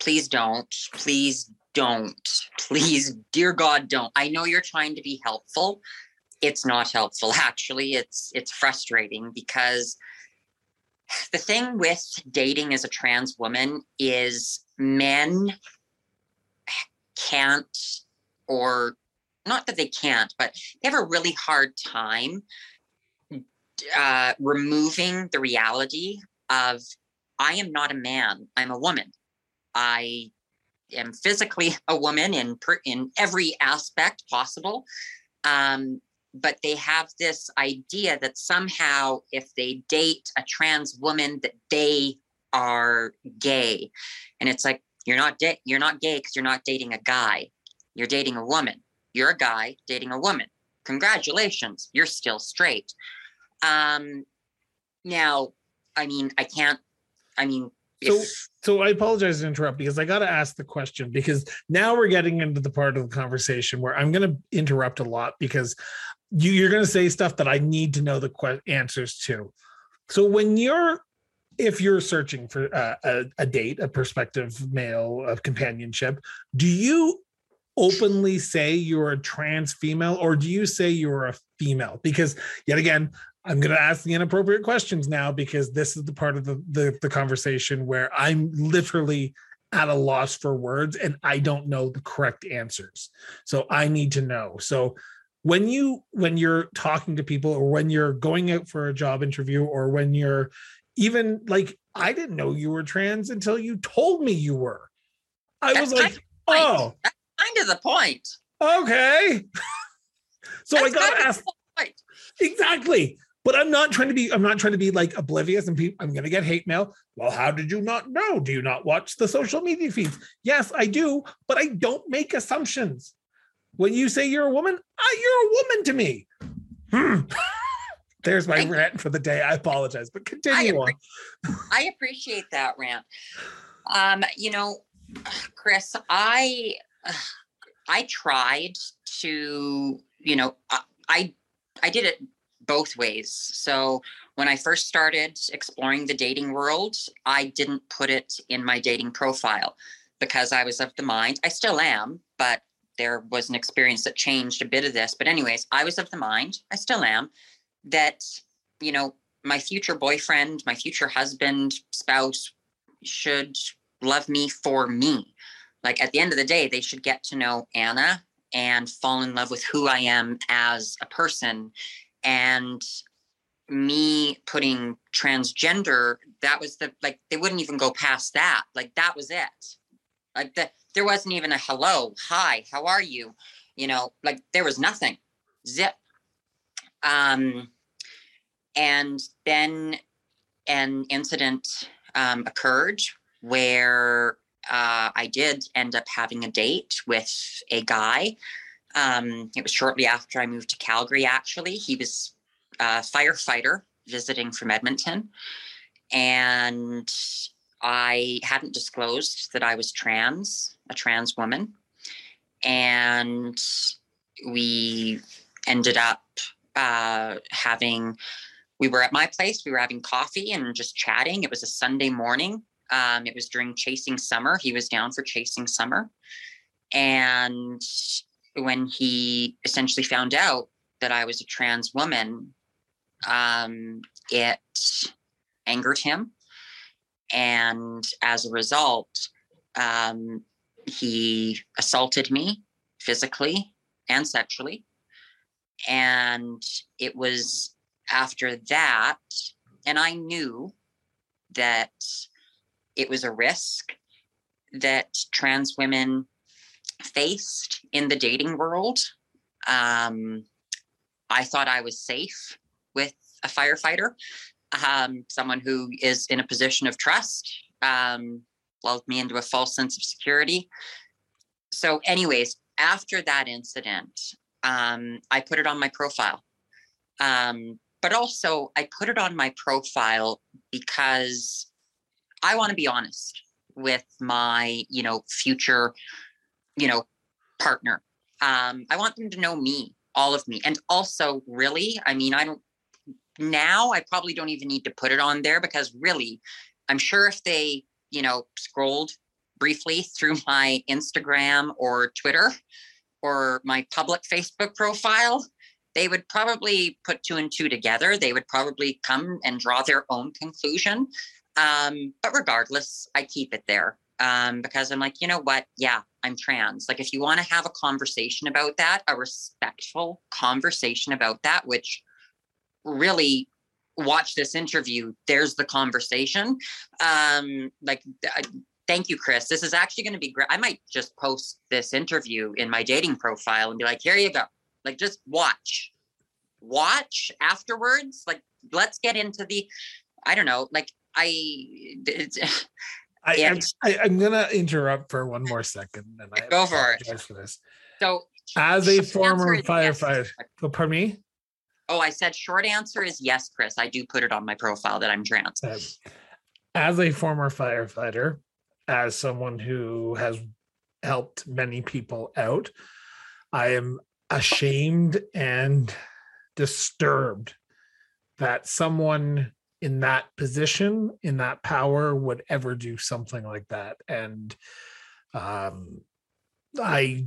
Please don't. Please don't. Please dear god don't. I know you're trying to be helpful. It's not helpful. Actually it's it's frustrating because the thing with dating as a trans woman is men can't or not that they can't but they have a really hard time uh, removing the reality of i am not a man i'm a woman. I am physically a woman in per, in every aspect possible. Um, but they have this idea that somehow if they date a trans woman that they are gay. And it's like you're not da- you're not gay because you're not dating a guy. You're dating a woman. You're a guy dating a woman. Congratulations you're still straight. Um now i mean i can't i mean so so i apologize to interrupt because i got to ask the question because now we're getting into the part of the conversation where i'm going to interrupt a lot because you, you're going to say stuff that i need to know the que- answers to so when you're if you're searching for a, a date, a prospective male of companionship, do you openly say you're a trans female or do you say you're a female? Because yet again, I'm going to ask the inappropriate questions now because this is the part of the, the, the conversation where I'm literally at a loss for words and I don't know the correct answers. So I need to know. So when you when you're talking to people or when you're going out for a job interview or when you're even like I didn't know you were trans until you told me you were. I That's was like, oh, That's kind of the point. okay. so That's I got kind to of ask point. exactly. But I'm not trying to be. I'm not trying to be like oblivious, and people. I'm going to get hate mail. Well, how did you not know? Do you not watch the social media feeds? Yes, I do, but I don't make assumptions. When you say you're a woman, uh, you're a woman to me. Hmm. There's my you. rant for the day. I apologize, but continue on. I appreciate that rant. Um, you know, Chris, I I tried to, you know, I I, I did it both ways. So when I first started exploring the dating world, I didn't put it in my dating profile because I was of the mind. I still am, but there was an experience that changed a bit of this. But anyways, I was of the mind. I still am that you know my future boyfriend my future husband spouse should love me for me like at the end of the day they should get to know anna and fall in love with who i am as a person and me putting transgender that was the like they wouldn't even go past that like that was it like the, there wasn't even a hello hi how are you you know like there was nothing zip um and then an incident um, occurred where uh, I did end up having a date with a guy. Um, it was shortly after I moved to Calgary, actually. He was a firefighter visiting from Edmonton. And I hadn't disclosed that I was trans, a trans woman. And we ended up uh, having, we were at my place, we were having coffee and just chatting. It was a Sunday morning. Um, it was during Chasing Summer. He was down for Chasing Summer. And when he essentially found out that I was a trans woman, um, it angered him. And as a result, um, he assaulted me physically and sexually. And it was after that, and I knew that it was a risk that trans women faced in the dating world. Um, I thought I was safe with a firefighter, um, someone who is in a position of trust, um, lulled me into a false sense of security. So, anyways, after that incident, um, I put it on my profile. Um, but also, I put it on my profile because I want to be honest with my, you know, future, you know, partner. Um, I want them to know me, all of me. And also, really, I mean, I don't, now I probably don't even need to put it on there because really, I'm sure if they, you know, scrolled briefly through my Instagram or Twitter or my public Facebook profile, they would probably put two and two together. They would probably come and draw their own conclusion. Um, but regardless, I keep it there um, because I'm like, you know what? Yeah, I'm trans. Like, if you want to have a conversation about that, a respectful conversation about that, which really watch this interview, there's the conversation. Um, like, uh, thank you, Chris. This is actually going to be great. I might just post this interview in my dating profile and be like, here you go. Like, just watch, watch afterwards. Like, let's get into the, I don't know, like, I, I, am I, am gonna interrupt for one more second, and I go for it. For this, so as a former firefighter, yes. pardon me. Oh, I said short answer is yes, Chris. I do put it on my profile that I'm trans. As a former firefighter, as someone who has helped many people out, I am ashamed and disturbed that someone in that position, in that power, would ever do something like that. And um, I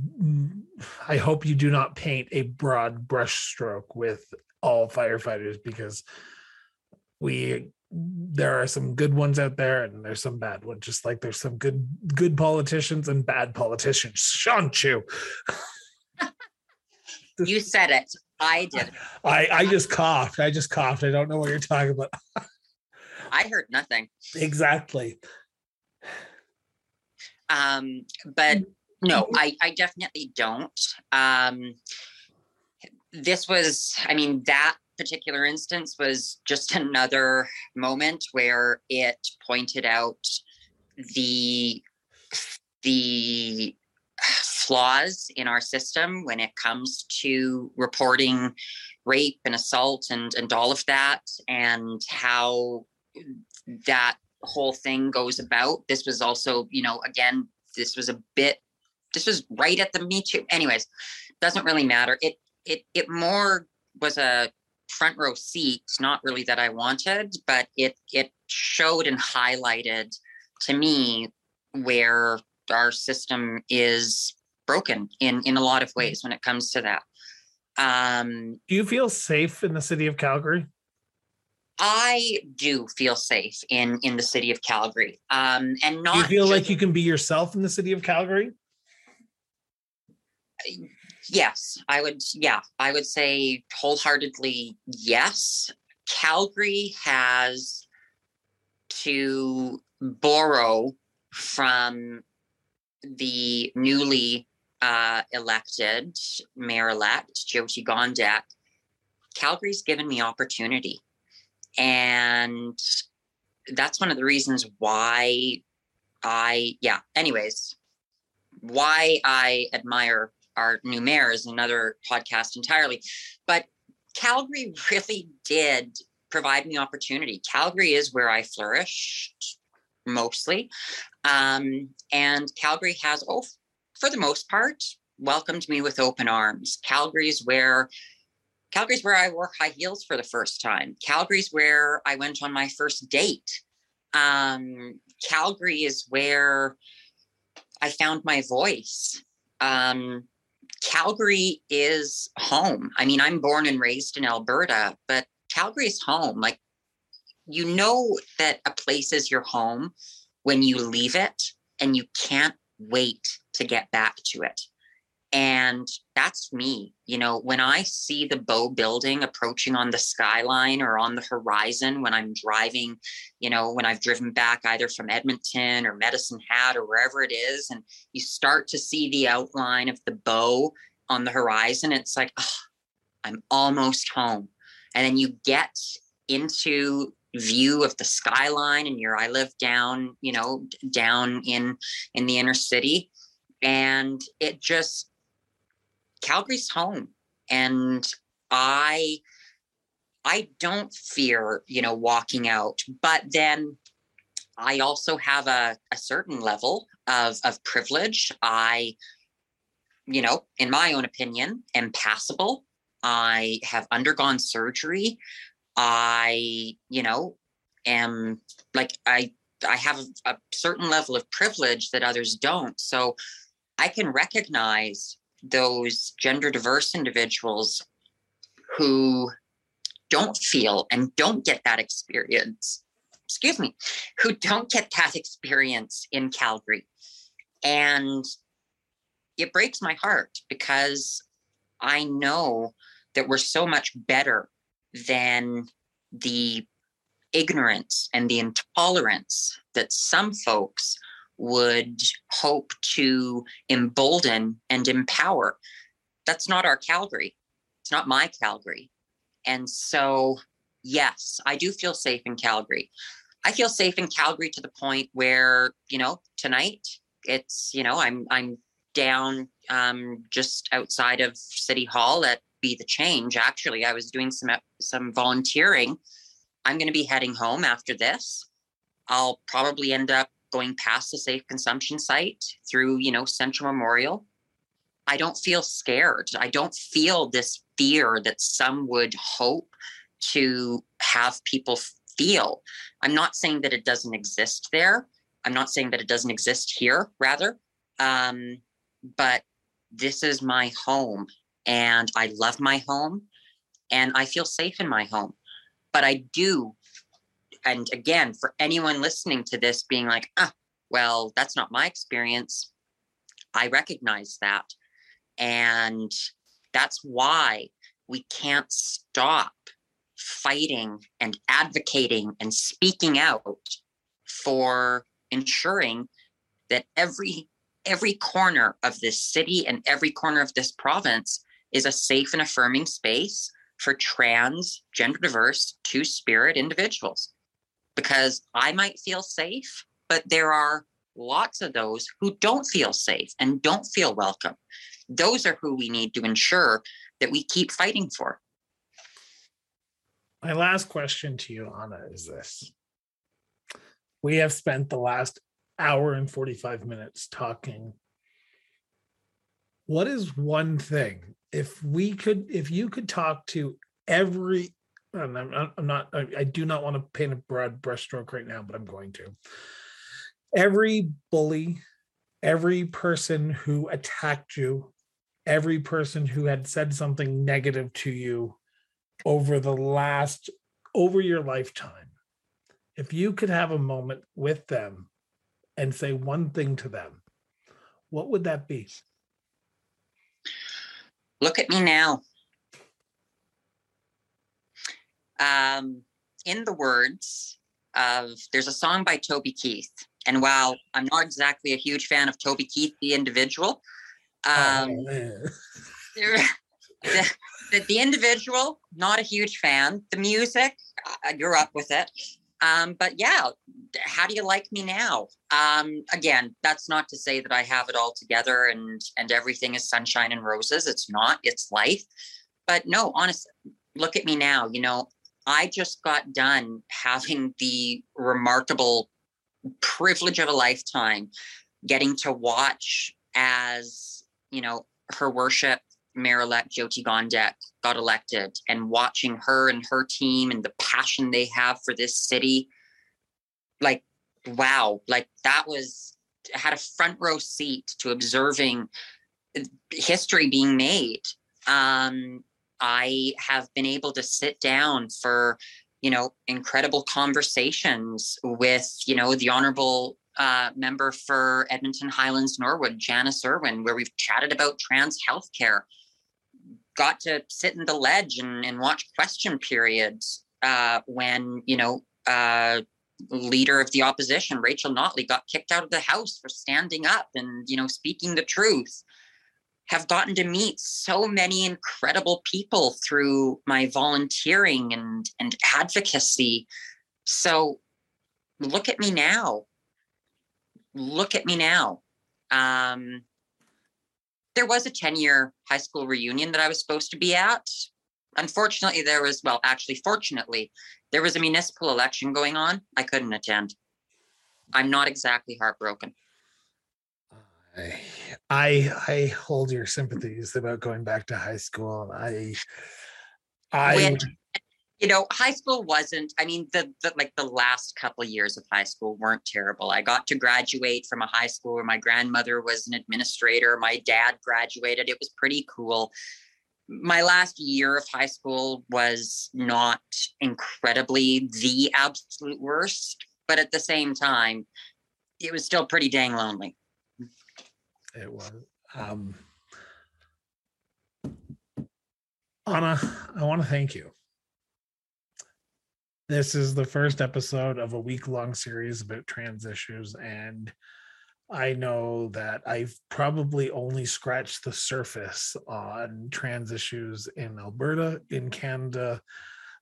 I hope you do not paint a broad brushstroke with all firefighters because we there are some good ones out there and there's some bad ones just like there's some good good politicians and bad politicians. Shan't you you said it. I did. I i just coughed. I just coughed. I don't know what you're talking about. I heard nothing. Exactly. Um but no i i definitely don't. Um this was i mean that particular instance was just another moment where it pointed out the the flaws in our system when it comes to reporting rape and assault and and all of that and how that whole thing goes about. This was also you know again this was a bit this was right at the me too anyways doesn't really matter. It it it more was a front row seats not really that i wanted but it it showed and highlighted to me where our system is broken in in a lot of ways when it comes to that. Um do you feel safe in the city of calgary? I do feel safe in in the city of calgary um and not do you feel just, like you can be yourself in the city of calgary Yes, I would. Yeah, I would say wholeheartedly yes. Calgary has to borrow from the newly uh, elected mayor elect, Jyoti Gondek. Calgary's given me opportunity. And that's one of the reasons why I, yeah, anyways, why I admire our new mayor is another podcast entirely. But Calgary really did provide me opportunity. Calgary is where I flourished mostly. Um, and Calgary has, oh, for the most part, welcomed me with open arms. Calgary's where Calgary's where I wore high heels for the first time. Calgary's where I went on my first date. Um, Calgary is where I found my voice. Um, Calgary is home. I mean, I'm born and raised in Alberta, but Calgary is home. Like, you know that a place is your home when you leave it and you can't wait to get back to it. And that's me. You know, when I see the Bow building approaching on the skyline or on the horizon when I'm driving, you know, when I've driven back either from Edmonton or Medicine Hat or wherever it is, and you start to see the outline of the Bow on the horizon, it's like, oh, I'm almost home. And then you get into view of the skyline and your I live down, you know, down in in the inner city and it just Calgary's home. And I I don't fear, you know, walking out. But then I also have a, a certain level of, of privilege. I, you know, in my own opinion, am passable. I have undergone surgery. I, you know, am like I I have a certain level of privilege that others don't. So I can recognize those gender diverse individuals who don't feel and don't get that experience excuse me who don't get that experience in calgary. And it breaks my heart because i know that we're so much better than the ignorance and the intolerance that some folks would hope to embolden and empower. That's not our Calgary. It's not my Calgary. And so, yes, I do feel safe in Calgary. I feel safe in Calgary to the point where, you know, tonight it's, you know, I'm I'm down um, just outside of City Hall at Be the Change. Actually, I was doing some some volunteering. I'm going to be heading home after this. I'll probably end up going past the safe consumption site through, you know, Central Memorial, I don't feel scared. I don't feel this fear that some would hope to have people feel. I'm not saying that it doesn't exist there. I'm not saying that it doesn't exist here, rather. Um, but this is my home and I love my home and I feel safe in my home. But I do and again, for anyone listening to this being like, ah, well, that's not my experience, I recognize that. And that's why we can't stop fighting and advocating and speaking out for ensuring that every every corner of this city and every corner of this province is a safe and affirming space for trans, gender diverse, two spirit individuals because I might feel safe, but there are lots of those who don't feel safe and don't feel welcome. Those are who we need to ensure that we keep fighting for. My last question to you, Anna, is this. We have spent the last hour and 45 minutes talking. What is one thing, if we could, if you could talk to every and I'm not, I'm not I, I do not want to paint a broad brushstroke right now, but I'm going to. Every bully, every person who attacked you, every person who had said something negative to you over the last over your lifetime, if you could have a moment with them and say one thing to them, what would that be? Look at me now. Um, in the words of there's a song by Toby Keith. And while I'm not exactly a huge fan of Toby Keith, the individual, oh, um, oh, the, the, the, individual, not a huge fan. The music, you're up with it. Um, but yeah, how do you like me now? Um, again, that's not to say that I have it all together and and everything is sunshine and roses. It's not. It's life. But no, honestly, look at me now. You know, I just got done having the remarkable privilege of a lifetime, getting to watch as you know her worship Mayor-elect Jyoti Gondek got elected and watching her and her team and the passion they have for this city, like, wow, like that was had a front row seat to observing history being made. Um, I have been able to sit down for, you know, incredible conversations with, you know, the honorable uh, member for Edmonton Highlands Norwood, Janis Irwin, where we've chatted about trans healthcare. Got to sit in the ledge and, and watch question periods uh, when you know uh, leader of the opposition Rachel Notley got kicked out of the house for standing up and you know speaking the truth have gotten to meet so many incredible people through my volunteering and and advocacy so look at me now look at me now um there was a 10 year high school reunion that I was supposed to be at. Unfortunately, there was, well, actually, fortunately, there was a municipal election going on. I couldn't attend. I'm not exactly heartbroken. I I, I hold your sympathies about going back to high school. I I Which, you know high school wasn't i mean the, the like the last couple of years of high school weren't terrible. I got to graduate from a high school where my grandmother was an administrator. My dad graduated. It was pretty cool. My last year of high school was not incredibly the absolute worst but at the same time it was still pretty dang lonely it was um anna i want to thank you this is the first episode of a week long series about trans issues. And I know that I've probably only scratched the surface on trans issues in Alberta, in Canada,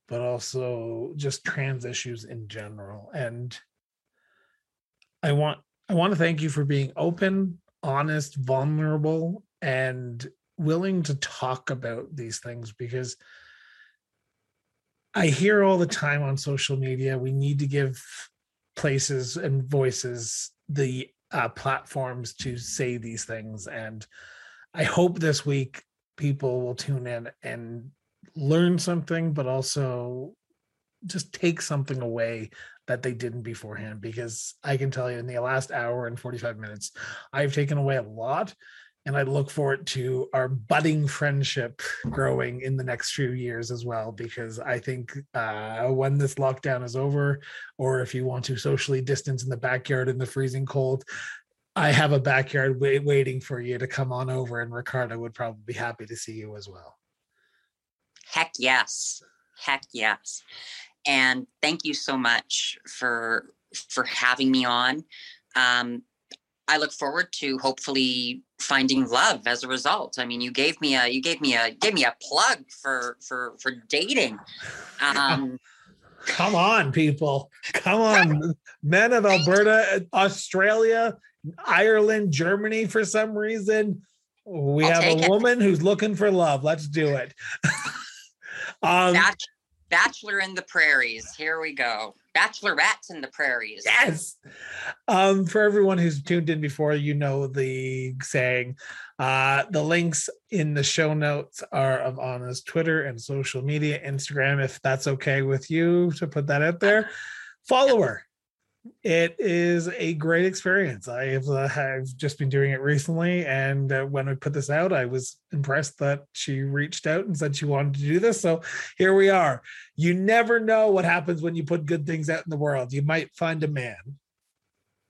but also just trans issues in general. And I want I want to thank you for being open, honest, vulnerable, and willing to talk about these things because I hear all the time on social media we need to give places and voices the uh, platforms to say these things. And I hope this week people will tune in and learn something, but also just take something away that they didn't beforehand. Because I can tell you, in the last hour and 45 minutes, I've taken away a lot and I look forward to our budding friendship growing in the next few years as well. Because I think uh, when this lockdown is over, or if you want to socially distance in the backyard in the freezing cold, I have a backyard wait, waiting for you to come on over, and Ricardo would probably be happy to see you as well. Heck yes, heck yes, and thank you so much for for having me on. Um, I look forward to hopefully finding love as a result. I mean, you gave me a you gave me a gave me a plug for for for dating. Um, Come on, people. Come on. Men of Alberta, Australia, Ireland, Germany, for some reason. We I'll have a it. woman who's looking for love. Let's do it. um, Bachelor in the Prairies. Here we go. Bachelorettes in the Prairies. Yes. Um, for everyone who's tuned in before, you know the saying. Uh, the links in the show notes are of Anna's Twitter and social media, Instagram, if that's okay with you to put that out there. Follow her it is a great experience. I've uh, have just been doing it recently, and uh, when I put this out, I was impressed that she reached out and said she wanted to do this. So here we are. You never know what happens when you put good things out in the world. You might find a man.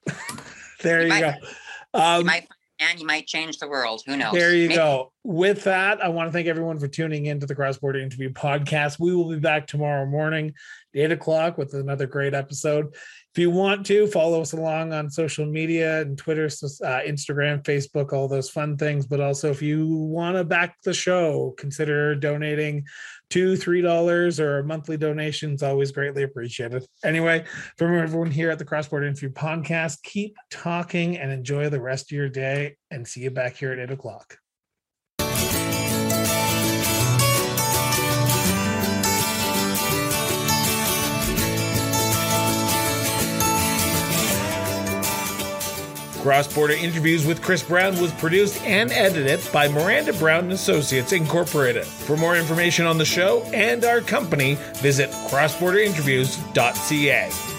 there you, you might, go. Um, you might and you might change the world. Who knows? There you Maybe. go. With that, I want to thank everyone for tuning in to the Cross Border Interview Podcast. We will be back tomorrow morning, eight o'clock, with another great episode. If you want to follow us along on social media and Twitter, uh, Instagram, Facebook, all those fun things. But also, if you want to back the show, consider donating two, three dollars or monthly donation is always greatly appreciated. Anyway, from everyone here at the Cross Border Interview Podcast, keep talking and enjoy the rest of your day. And see you back here at eight o'clock. Cross Border Interviews with Chris Brown was produced and edited by Miranda Brown Associates Incorporated. For more information on the show and our company, visit crossborderinterviews.ca.